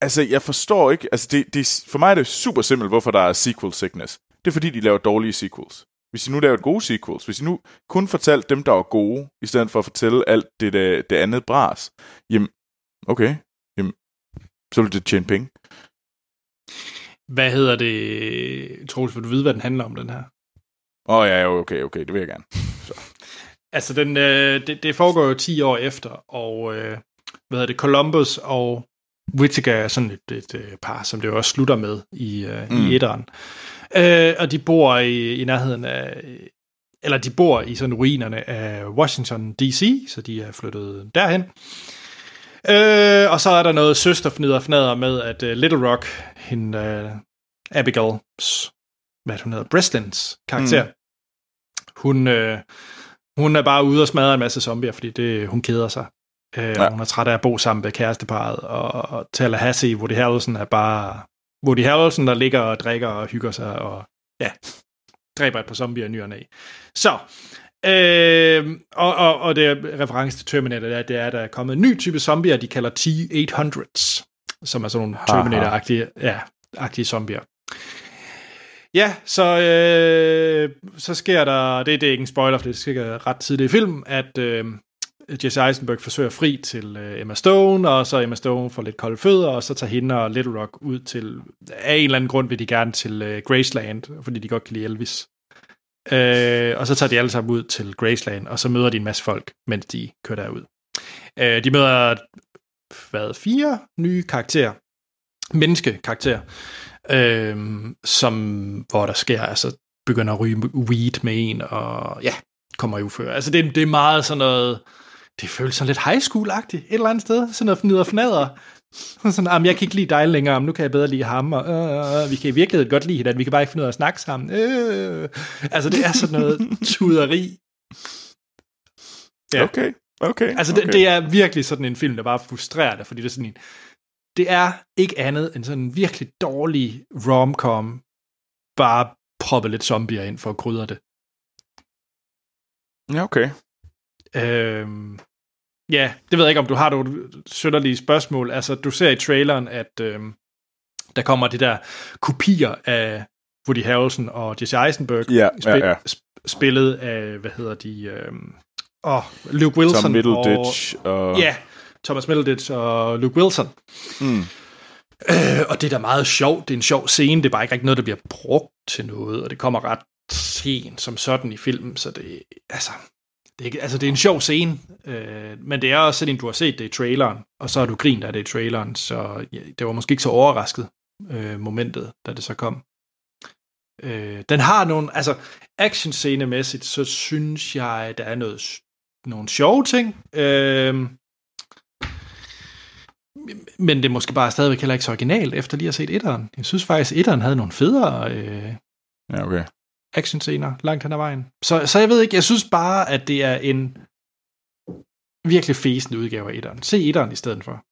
altså, jeg forstår ikke... Altså, det, det, for mig er det super simpelt, hvorfor der er sequel sickness. Det er fordi, de laver dårlige sequels. Hvis de nu lavede gode sequels, hvis de nu kun fortalte dem, der var gode, i stedet for at fortælle alt det, det, det andet bras, jamen, okay, jamen, så vil det tjene penge. Hvad hedder det, Troels, vil du vide, hvad den handler om, den her? Åh oh, ja, okay, okay, det vil jeg gerne. Altså, den, øh, det, det foregår jo 10 år efter, og øh, hvad hedder det, Columbus og Whittaker er sådan et, et, et par, som det jo også slutter med i, øh, mm. i etteren. Øh, og de bor i, i nærheden af, eller de bor i sådan ruinerne af Washington D.C., så de er flyttet derhen. Øh, og så er der noget søsterfnider med, at uh, Little Rock, hende uh, Abigail's, hvad hun hedder, Breslins karakter, mm. hun, øh, hun er bare ude og smadre en masse zombier, fordi det, hun keder sig. Øh, Ja. Hun er træt af at bo sammen med kæresteparet, og, og Tallahassee, Woody Harrelson er bare Woody Harrelson, der ligger og drikker og hygger sig, og ja, dræber et par zombier i ny og næ. Så, øh, og, og, og det er reference til Terminator, det er, det er, at der er kommet en ny type zombier, de kalder T-800s, som er sådan nogle Terminator-agtige ja, agtige zombier. Ja, så, øh, så sker der, det, det er ikke en spoiler, for det sker ret tidligt i film, at øh, Jesse Eisenberg forsøger fri til øh, Emma Stone, og så Emma Stone får lidt kolde fødder, og så tager hende og Little Rock ud til, af en eller anden grund vil de gerne til øh, Graceland, fordi de godt kan lide Elvis. Øh, og så tager de alle sammen ud til Graceland, og så møder de en masse folk, mens de kører derud. Øh, de møder, hvad, fire nye karakterer, menneskekarakterer, øh, som, hvor der sker, altså begynder at ryge weed med en, og ja, kommer i uføre. Altså det, det er meget sådan noget, det føles sådan lidt high school-agtigt et eller andet sted, sådan noget fnider og fnader. Sådan, "Jamen, jeg kan ikke lide dig længere, men nu kan jeg bedre lide ham, og øh, øh, vi kan i virkeligheden godt lide hinanden, vi kan bare ikke finde ud af at snakke sammen. Øh. Altså, det er sådan noget tuderi. Ja. Okay, okay. Altså, okay. det, det er virkelig sådan en film, der bare frustrerer dig, fordi det er sådan en, det er ikke andet end sådan en virkelig dårlig rom-com, bare proppe lidt zombier ind for at krydre det. Ja, okay. Øhm, ja, det ved jeg ikke, om du har nogle sønderlige spørgsmål. Altså, du ser i traileren, at øhm, der kommer de der kopier af Woody Harrelson og Jesse Eisenberg, Ja, ja, ja. sp- spillet af, hvad hedder de, øhm, åh, Luke Wilson. Tom Middleditch Og, og... Ja, Thomas Middleditch og Luke Wilson. Mm. Øh, og det er da meget sjovt. Det er en sjov scene. Det er bare ikke rigtig noget, der bliver brugt til noget, og det kommer ret sent som sådan i filmen, så det, altså, det er, altså, det er en sjov scene, øh, men det er også sådan, du har set det i traileren, og så har du grint af det i traileren, så ja, det var måske ikke så overrasket, øh, momentet, da det så kom. Øh, den har nogle, altså action-scenemæssigt, så synes jeg, der er noget, nogle sjove ting, øh, men det er måske bare stadigvæk heller ikke så originalt, efter lige at have set etteren. Jeg synes faktisk, etteren havde nogle federe øh, Ja, okay actionscener langt hen ad vejen. Så, så jeg ved ikke, jeg synes bare, at det er en virkelig fæsende udgave af etteren. Se etteren i stedet for.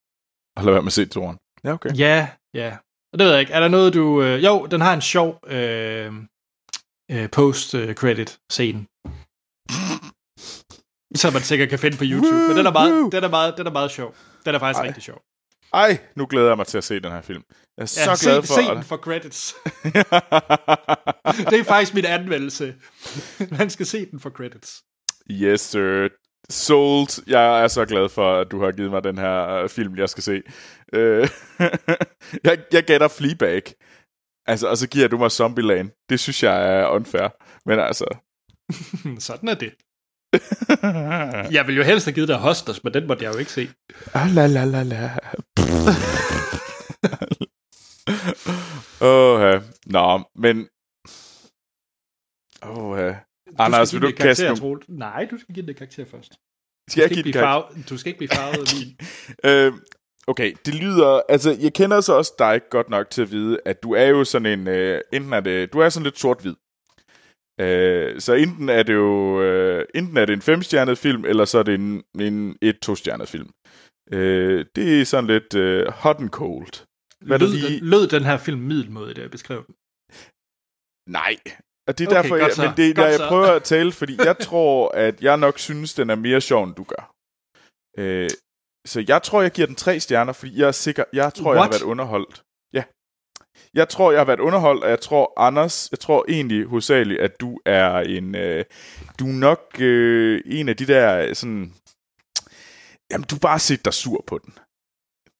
Og lad være med at se toren. Ja, okay. Ja, ja. Og det ved jeg ikke. Er der noget, du... Øh, jo, den har en sjov øh, øh, post-credit-scene. Som man sikkert kan finde på YouTube. Men den er meget, den er meget, den er meget sjov. Den er faktisk Ej. rigtig sjov. Ej, nu glæder jeg mig til at se den her film. Jeg er så Ja, glad se, for... se den for credits. det er faktisk min anmeldelse. Man skal se den for credits. yes, sir. Sold. Jeg er så glad for, at du har givet mig den her øh, film, jeg skal se. Øh, jeg, jeg gætter Fleabag. Altså, og så giver du mig Zombieland. Det synes jeg er unfair. Men altså... Sådan er det. Jeg ville jo helst have givet dig Hostlers, men den måtte jeg jo ikke se. Ah, la la la la. Åh. Nå, men... Åh. Anders, vil du give et kaste. Troel. Nej, du skal give den karakter først. Du Skal jeg skal, give ikke blive karakter? farvet, du skal ikke blive farvet af min. Øh, okay, det lyder... Altså, jeg kender så også dig godt nok til at vide, at du er jo sådan en... Øh, enten er det... Du er sådan lidt sort-hvid. Øh, så enten er det jo... Øh, enten er det en femstjernet film, eller så er det en, en et to-stjernet film. Øh, det er sådan lidt øh, hot and cold. Hvad lød, lige- den, lød den her film middelmåde, da jeg beskrev den? Nej. Og det er Okay, derfor, jeg, men det, jeg, jeg prøver at tale, fordi jeg tror, at jeg nok synes, den er mere sjov, end du gør. Øh, så jeg tror, jeg giver den tre stjerner, fordi jeg er sikker, jeg tror, jeg har What? været underholdt. Ja. Jeg tror, jeg har været underholdt, og jeg tror, Anders, jeg tror egentlig hovedsageligt, at du er en, øh, du er nok øh, en af de der sådan, jamen du har bare set dig sur på den.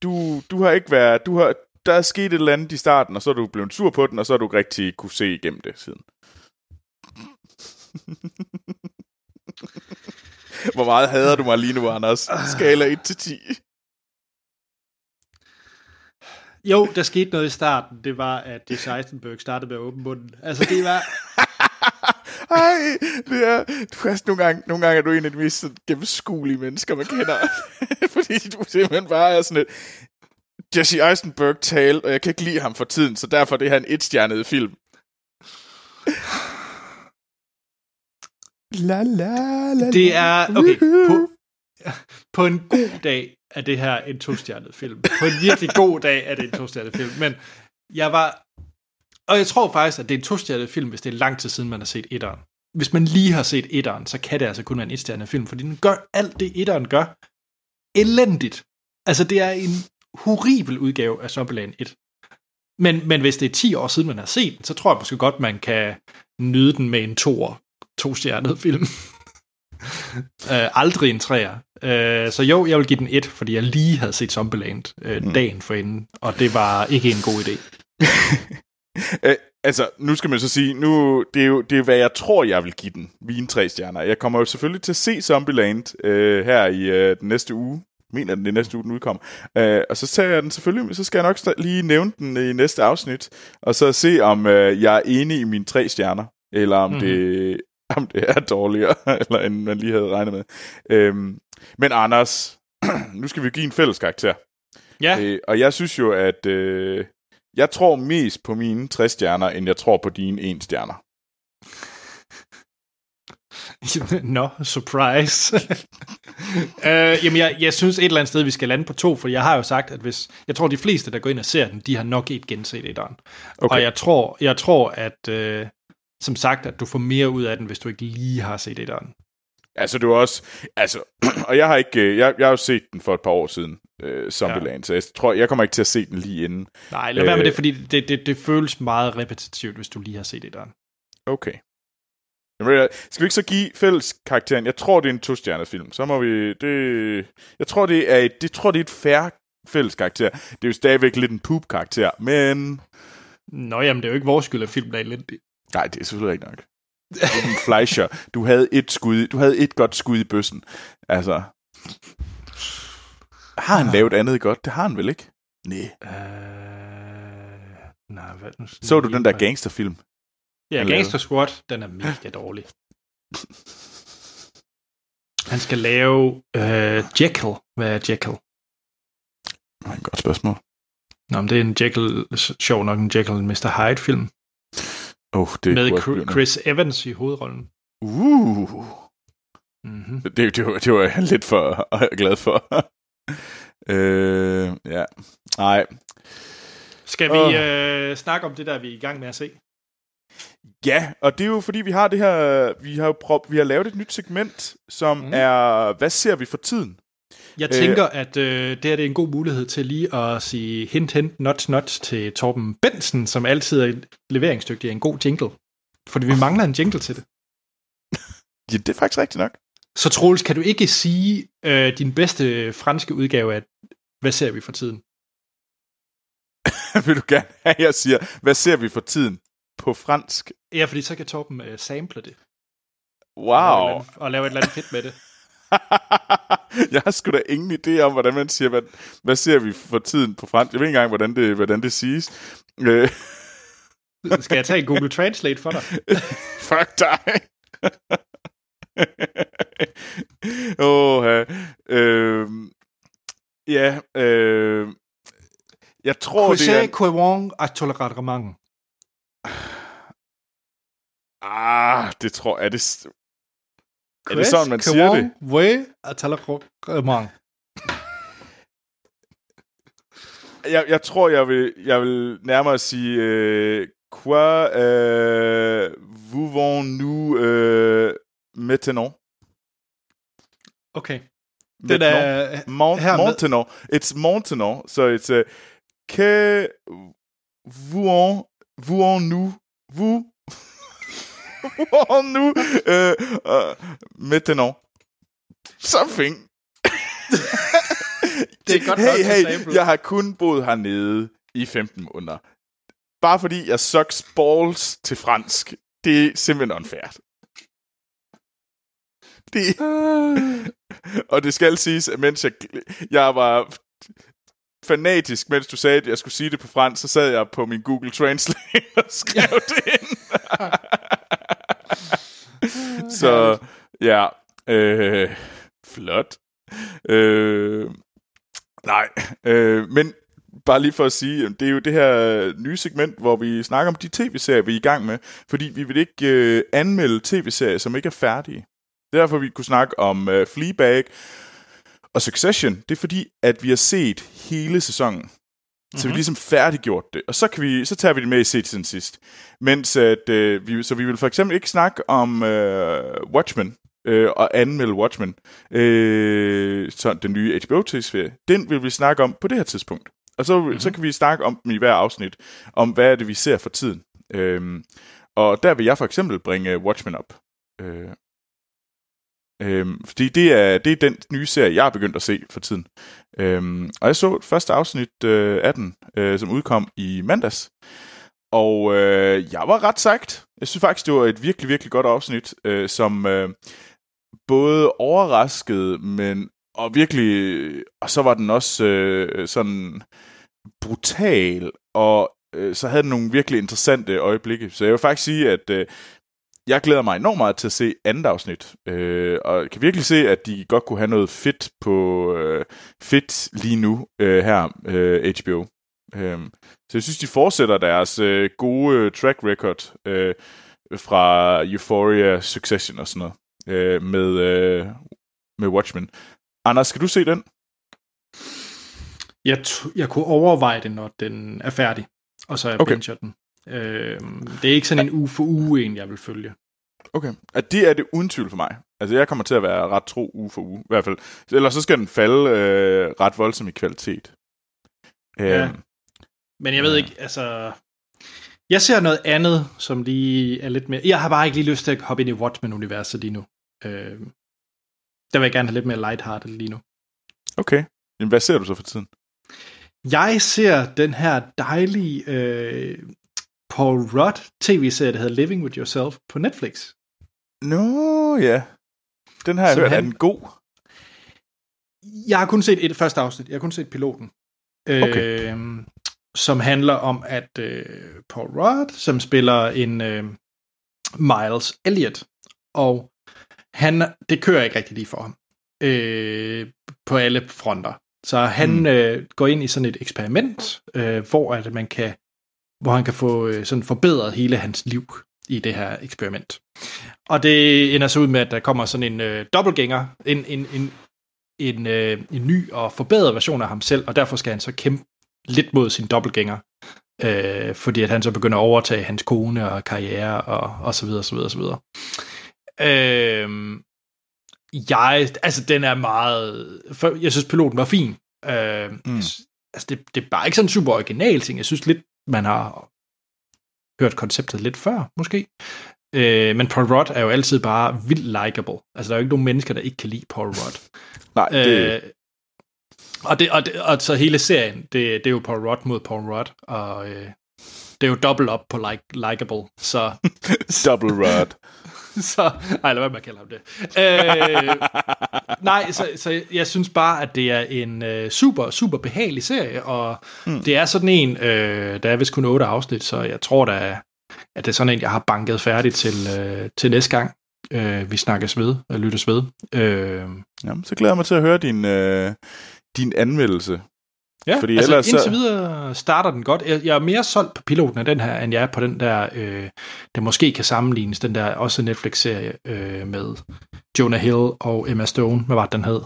Du, du har ikke været, du har, der er sket et eller andet i starten, og så er du blevet sur på den, og så har du ikke rigtig kunne se igennem det siden. Hvor meget hader du mig lige nu, Anders? Skala 1 til 10. Jo, der skete noget i starten. Det var, at Jesse Eisenberg startede med at åbne munden. Altså, det var... Ej, det er, du er nogle gange, nogle gange er du en af de mest gennemskuelige mennesker, man kender. Fordi du simpelthen bare er sådan et, Jesse Eisenberg tale, og jeg kan ikke lide ham for tiden, så derfor er det her en etstjernet film. La la la Det er... Okay, på, på en god dag er det her en to-stjernet film. På en virkelig god dag er det en to-stjernet film. Men jeg var... Og jeg tror faktisk, at det er en to-stjernet film, hvis det er lang tid siden, man har set etteren. Hvis man lige har set etteren, så kan det altså kun være en et-stjernet film, fordi den gør alt det, etteren gør, elendigt. Altså, det er en horribel udgave af Zombieland 1. Men, men hvis det er 10 år siden, man har set den, så tror jeg måske godt, man kan nyde den med en toer, to-stjernet film. øh, aldrig en træer. Øh, så jo, jeg vil give den et, fordi jeg lige havde set Zombieland øh, mm. dagen forinden, og det var ikke en god idé. Øh, altså, nu skal man så sige, nu, det er jo det er, hvad jeg tror, jeg vil give den. Mine tre stjerner. Jeg kommer jo selvfølgelig til at se Zombieland øh, her i øh, den næste uge. Jeg mener, den det næste uge, den udkommer. Øh, og så tager jeg den selvfølgelig, så skal jeg nok lige nævne den i næste afsnit, og så se, om øh, jeg er enig i mine tre stjerner, eller om, mm-hmm. det, om det er dårligere, eller end man lige havde regnet med. Øhm, men Anders, nu skal vi give en fælles karakter. Ja, Øh, og jeg synes jo, at øh, jeg tror mest på mine 60 stjerner, end jeg tror på dine 1 stjerner. Nå, no, surprise. øh, jamen, jeg, jeg synes et eller andet sted, vi skal lande på to, for jeg har jo sagt, at hvis... Jeg tror, de fleste, der går ind og ser den, de har nok ikke genset etteren. Okay. Og jeg tror, jeg tror at... Øh, som sagt, at du får mere ud af den, hvis du ikke lige har set etteren. Altså, var også... Altså, og jeg har ikke... øh, Jeg, jeg har jo set den for et par år siden, øh, Zombieland, ja. så jeg tror, jeg kommer ikke til at se den lige inden. Nej, lad være med Øh. det, fordi det, det, det føles meget repetitivt, hvis du lige har set. Okay. Ved du hvad, Skal vi ikke så give fælles karakteren? Jeg tror, det er en to-stjernet film. Så må vi... Det, jeg tror, det er et, det, tror, det er et færre fælles karakter. Det er jo stadigvæk lidt en poop-karakter, men... Nå, jamen, det er jo ikke vores skyld, at filmen er elendig. Nej, det er selvfølgelig ikke nok. Er Fleischer. Du havde et skud. Du havde et godt skud i bøssen. Altså... Har han lavet andet godt? Det har han vel ikke? Nej. Øh, nej, hvad nu? Så du den der gangsterfilm? Ja, han Gangster Squad, den er mega dårlig. Han skal lave øh, Jekyll. Hvad er Jekyll? Det er et godt spørgsmål. Nå, men det er en Jekyll, sjov nok en Jekyll Mr. Hyde-film, Oh, det med noget. Chris Evans i hovedrollen. Uh. Mm-hmm. Det, det, var, det var jeg lidt for glad for. øh, ja. Nej. Skal vi Åh. øh, snakke om det der, vi er i gang med at se? Ja, og det er jo fordi, vi har det her, vi har, prøv, vi har lavet et nyt segment, som Mm. mm. er, hvad ser vi for tiden? Jeg Øh. tænker, at øh, det her det er en god mulighed til lige at sige hint, hint, not, not til Torben Bensen, som altid er leveringsdygtig af en god jingle. Fordi vi mangler en jingle til det. Ja, det er faktisk rigtigt nok. Så Troels, kan du ikke sige øh, din bedste franske udgave af, hvad ser vi for tiden? Vil du gerne have, jeg siger, hvad ser vi for tiden på fransk? Ja, fordi så kan Torben øh, sample det. Wow. Og lave, og lave et eller andet fedt med det. jeg har sgu da ingen idé om, hvordan man siger, hvad, hvad ser vi for tiden på fransk. Jeg ved ikke engang, hvordan det, hvordan det siges. Øh, Skal jeg tage Google Translate for dig? Fuck dig. Åh, øh, ja, øh, jeg tror, det José er... Coivon à tolerament. Ah, det tror jeg, er det... Er det sådan, man siger det? Oui, à tolerament. Jeg, jeg tror, jeg vil, jeg vil nærmere sige... Øh, quoi øh, voulons-nous øh, maintenant? Okay. Den er... Mont- Maintenant. It's maintenant. So it's uh, que voulons voulons-nous vous voulons-nous uh, uh, maintenant something. Det er godt nok hey, til hey, sample. jeg har kun boet hernede i 15 måneder. Bare fordi jeg sucks balls til fransk, det er simpelthen unfair. Det, og det skal siges, at mens jeg, jeg var fanatisk, mens du sagde, at jeg skulle sige det på fransk, så sad jeg på min Google Translate og skrev det ind. så ja, øh, flot. Øh, nej, øh, men bare lige for at sige, det er jo det her nye segment, hvor vi snakker om de tv-serier, vi er i gang med, fordi vi vil ikke øh, anmelde tv-serier, som ikke er færdige. Derfor vi kunne snakke om øh, Fleabag og Succession. Det er fordi, at vi har set hele sæsonen. Så mm-hmm. vi har ligesom færdiggjort det. Og så, kan vi, så tager vi det med i set siden sidst. Mens at, øh, vi, så vi vil for eksempel ikke snakke om øh, Watchmen, øh, og anmelde Watchmen, øh, så den nye HBO-serie. Den vil vi snakke om på det her tidspunkt. Og så, mm-hmm. så kan vi snakke om dem i hver afsnit, om hvad er det, vi ser for tiden. Øh, og der vil jeg for eksempel bringe Watchmen op. Øh, Øhm, fordi det er, det er den nye serie, jeg er begyndt at se for tiden. Øhm, og jeg så første afsnit øh, af den, øh, som udkom i mandags. Og øh, jeg var ret sagt. Jeg synes faktisk, det var et virkelig, virkelig godt afsnit, øh, som øh, både overraskede, men og virkelig, og så var den også øh, sådan brutal, og øh, så havde den nogle virkelig interessante øjeblikke. Så jeg vil faktisk sige, at øh, jeg glæder mig enormt meget til at se andet afsnit, øh, og kan virkelig se, at de godt kunne have noget fedt på øh, fedt lige nu øh, her, øh, HBO. Øh, så jeg synes, de fortsætter deres øh, gode øh, track record øh, fra Euphoria, Succession og sådan noget øh, med, øh, med Watchmen. Anders, skal du se den? Jeg, t- jeg kunne overveje det, når den er færdig, og så jeg Okay. okay. den. Øh, det er ikke sådan en uge for uge en, jeg vil følge. Okay. At det er det uden tvivl for mig. Altså, jeg kommer til at være ret tro uge for uge, i hvert fald. Ellers så skal den falde øh, ret voldsomt i kvalitet. Ja. Øhm, Men jeg ved ikke, altså... Jeg ser noget andet, som lige er lidt mere... Jeg har bare ikke lige lyst til at hoppe ind i Watchmen-universet lige nu. Øh, der vil jeg gerne have lidt mere lighthearted lige nu. Okay. Jamen, hvad ser du så for tiden? Jeg ser den her dejlige øh, Paul Rudd tv-serie, der hedder Living With Yourself på Netflix. Nå, ja. Den har jeg Som hørt. Er den god? Jeg har kun set et første afsnit. Jeg har kun set piloten. Okay. Øh, som handler om, at øh, Paul Rudd, som spiller en øh, Miles Elliot, og han, det kører ikke rigtig lige for ham øh, på alle fronter. Så han mm. øh, går ind i sådan et eksperiment, øh, hvor at man kan, hvor han kan få øh, sådan forbedret hele hans liv i det her eksperiment. Og det ender så ud med, at der kommer sådan en øh, dobbeltgænger, en, en, en, en, øh, en ny og forbedret version af ham selv, og derfor skal han så kæmpe lidt mod sin dobbeltgænger, øh, fordi at han så begynder at overtage hans kone og karriere og, og så videre, så videre, så videre. Øh, jeg, altså den er meget, for, jeg synes piloten var fin. Øh, Mm. Altså det, det er bare ikke sådan en super original ting. Jeg synes lidt, man har hørt konceptet lidt før, måske. Øh, men Paul Rudd er jo altid bare vildt likable. Altså der er jo ikke nogen mennesker, der ikke kan lide Paul Rudd. Nej, det... Øh, og, det, og, det, og så hele serien, det, det er jo Paul Rudd mod Paul Rudd, og øh, det er jo dobbelt op på like, likable, så, Double Rod. så ej, lad være med at kalde ham det. Øh, nej, så, så jeg synes bare, at det er en øh, super, super behagelig serie, og mm. det er sådan en, øh, der er vist kun otte afsnit, så jeg tror da, at det er sådan en, jeg har banket færdigt til, øh, til næste gang, øh, vi snakkes ved, og lyttes ved. Øh, Jamen, så glæder jeg mig til at høre din, øh, din anmeldelse. Ja, Fordi altså ellers indtil videre starter den godt. Jeg, jeg er mere solgt på piloten af den her, end jeg er på den der, øh, der måske kan sammenlignes, den der også Netflix-serie øh, med Jonah Hill og Emma Stone. Hvad var det, den hed?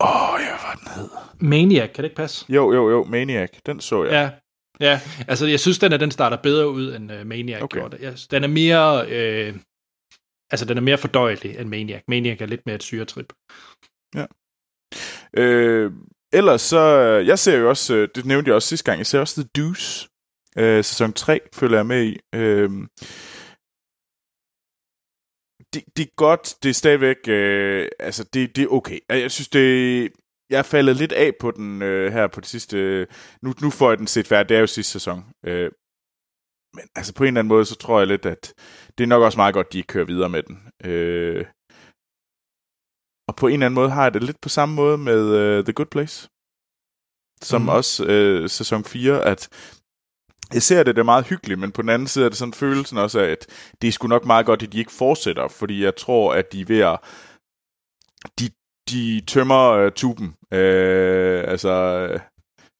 Åh, oh, ja, hvad var den hed? Maniac, kan det ikke passe? Jo, jo, jo, Maniac. Den så jeg. Ja. Ja, altså jeg synes, den, er, den starter bedre ud, end uh, Maniac Okay. gjorde. Jeg, den er mere... Øh, altså, den er mere fordøjelig end Maniac. Maniac er lidt mere et syretrip. Øh, ellers så, øh, jeg ser jo også, øh, det nævnte jeg også sidste gang, jeg ser også The Deuce. Øh, sæson 3 følger jeg med i. Øh, det, det er godt, det er stadigvæk, øh, altså det, det er okay. Jeg jeg synes, det, jeg er faldet lidt af på den øh, her på det sidste, øh, nu, nu får jeg den set færdig, det er jo sidste sæson. Øh, men altså på en eller anden måde, så tror jeg lidt, at det er nok også meget godt, de kører videre med den. Øh, og på en eller anden måde har jeg det lidt på samme måde med uh, The Good Place. Som mm. Også uh, sæson 4, at jeg ser det, det er meget hyggeligt, men på den anden side er det sådan følelsen også af, at det er sgu nok meget godt, at de ikke fortsætter, fordi jeg tror, at de er ved at... De, de tømmer uh, tuben. Uh, altså,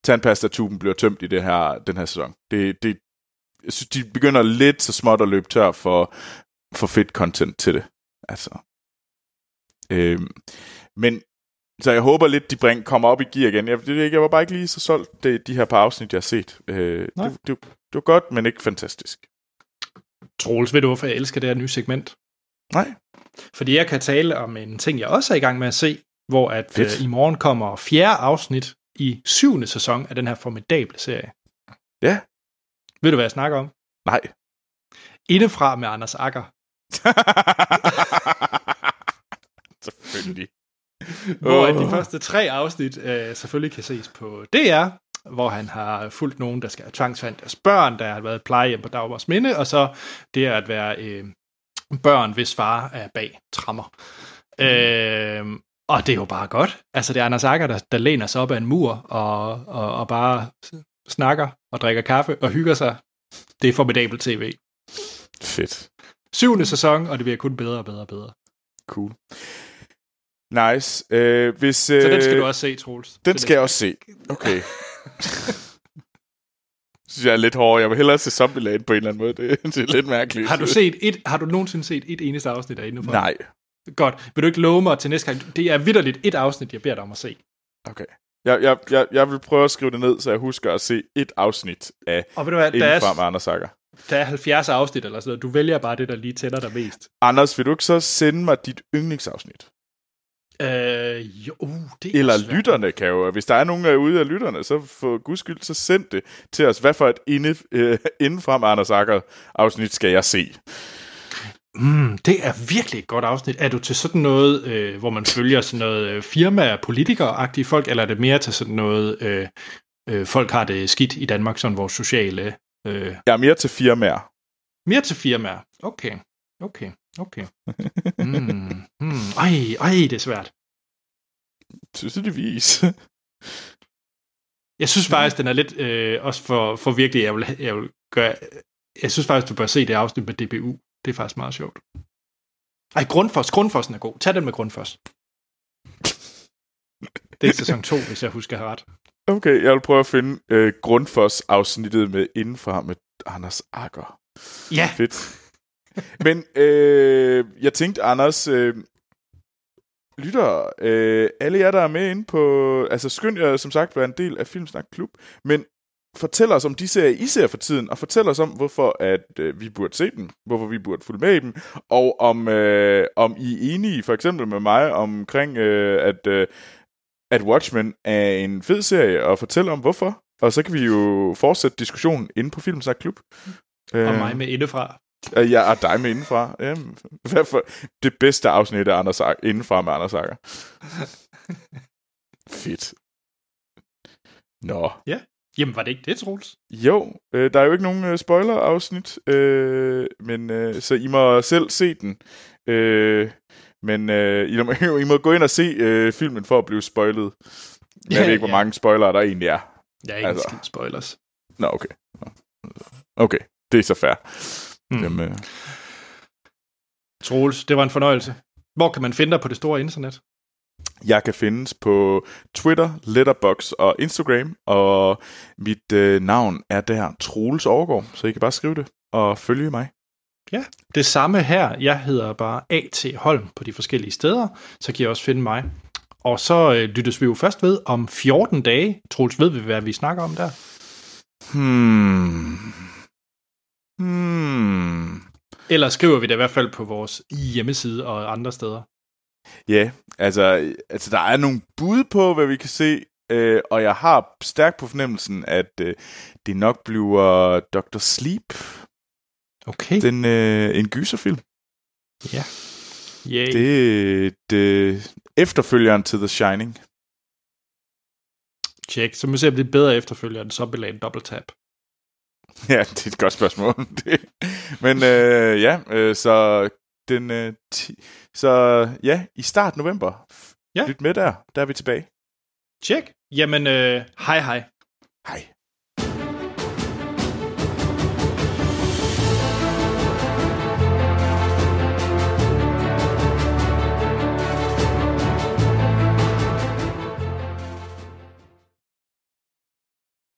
tandpasta-tuben bliver tømt i det her, den her sæson. Det, det, jeg synes, de begynder lidt så småt at løbe tør for, for fedt content til det. Altså, Øhm, men så jeg håber lidt, de bring, kommer op i gear igen. Jeg, det, jeg var bare ikke lige så solgt det, de her par afsnit, jeg har set. Øh, det, det, det, var godt, men ikke fantastisk. Troels, ved du, hvorfor jeg elsker det her nye segment? Nej. Fordi jeg kan tale om en ting, jeg også er i gang med at se, hvor at Fedt. øh, i morgen kommer fjerde afsnit i syvende sæson af den her formidable serie. Ja. Ved du, hvad jeg snakker om? Nej. Indefra med Anders Akker. Selvfølgelig. Hvor at de første tre afsnit øh, selvfølgelig kan ses på DR, hvor han har fulgt nogen, der skal have tvangsfandt deres børn, der har været plejehjem på Dagmars Minde, og så det at være øh, børn, hvis far er bag trammer. Mm. Øh, og det er jo bare godt. Altså, det er Anders Akker, der, der læner sig op ad en mur og, og, og bare snakker og drikker kaffe og hygger sig. Det er formidabel tv. Fedt. Syvende sæson, og det bliver kun bedre og bedre og bedre. Cool. Nice. Øh, hvis, Så den skal øh, du også se, Troels. Den skal jeg også se. Okay. synes jeg er lidt hård. Jeg vil hellere se Zombieland på en eller anden måde. Det, det er lidt mærkeligt. Har du, set et, har du nogensinde set et eneste afsnit af Indefra? Nej. Godt. Vil du ikke love mig til næste gang? Det er vidderligt et afsnit, jeg beder dig om at se. Okay. Jeg, jeg, jeg, jeg vil prøve at skrive det ned, så jeg husker at se et afsnit af Og ved du hvad, der er, med Anders Sager. der er 70 afsnit eller sådan noget. Du vælger bare det, der lige tænder dig mest. Anders, vil du ikke så sende mig dit yndlingsafsnit? Øh, jo, uh, det er Eller svært. lytterne kan jo. Hvis der er nogen ude af lytterne, så for guds skyld, så send det til os. Hvad for et inde, øh, indenfra med Anders Sager afsnit skal jeg se? Mm, det er virkelig et godt afsnit. Er du til sådan noget, øh, hvor man følger sådan noget øh, firma- og politiker-agtige folk, eller er det mere til sådan noget, øh, øh, folk har det skidt i Danmark, sådan vores sociale... Øh, Jeg er mere til firmaer. mere til firmaer. Okay, okay, okay. Mm, mm, ej, ej, det er svært. Tydeligvis. Jeg synes faktisk, den er lidt, øh, også for, for virkelig, jeg vil, jeg vil gøre, jeg synes faktisk, du bør se det afsnit med DBU. Det er faktisk meget sjovt. Ej, Grundfos, Grundfossen er god. Tag den med Grundfos. Det er sæson 2, hvis jeg husker ret. Okay, jeg vil prøve at finde øh, Grundfos-afsnittet med Indenfra med Anders Akker. Ja, Fedt. Men øh, jeg tænkte, Anders, øh, lytter, øh, alle jer, der er med inde på... Altså, skynd jer, som sagt, være en del af Filmsnak Klub, men fortæl os om de serier, I ser for tiden, og fortæl os om, hvorfor at øh, vi burde se dem, hvorfor vi burde følge med i dem, og om, øh, om I er enige, for eksempel med mig, omkring, øh, at, øh, at Watchmen er en fed serie, og fortæl om hvorfor. Og så kan vi jo fortsætte diskussionen inde på Filmsnak Klub. og Øh, mig med indefra. Og jeg er dig med indenfra. Hvad for det bedste afsnit af Anders Akker, indenfra med Anders Akker. Fedt. Nå. Jamen, var det ikke det, Troels? Jo, øh, der er jo ikke nogen øh, spoiler-afsnit, øh, men øh, så I må selv se den. Øh, men øh, I, må, I må gå ind og se øh, filmen for at blive spoilet. Jeg Ja, ved ikke, hvor ja. mange spoilere der egentlig er. Jeg er ikke Altså. spoilers. Nå, okay. Nå. Okay, det er så fair. Mm. Jamen, øh, Troels, det var en fornøjelse. Hvor kan man finde dig på det store internet? Jeg kan findes på Twitter, Letterbox og Instagram, og mit øh, navn er der Troels Overgaard, så I kan bare skrive det og følge mig. Det samme her. Jeg hedder bare A.T. Holm på de forskellige steder, så kan I også finde mig. Og så øh, lyttes vi jo først ved om 14 dage. Troels, ved vi, hvad vi snakker om der? Hmm. Hmm. Eller skriver vi det i hvert fald på vores hjemmeside og andre steder. Ja, altså, altså der er nogle bud på, hvad vi kan se, øh, og jeg har stærkt på fornemmelsen, at øh, det nok bliver Dr. Sleep, Okay. den, øh, en gyserfilm. Ja. Yay. Det... Det er det, efterfølgeren til The Shining. Check. Så må vi se, om det er bedre efterfølger end Zombieland Double Tap. Ja, det er et godt spørgsmål. Det. Men øh, ja, øh, så den øh, ti, så ja, i start november. Ja. Lyt med der, der er vi tilbage. Check. Jamen, øh, hej hej. Hej.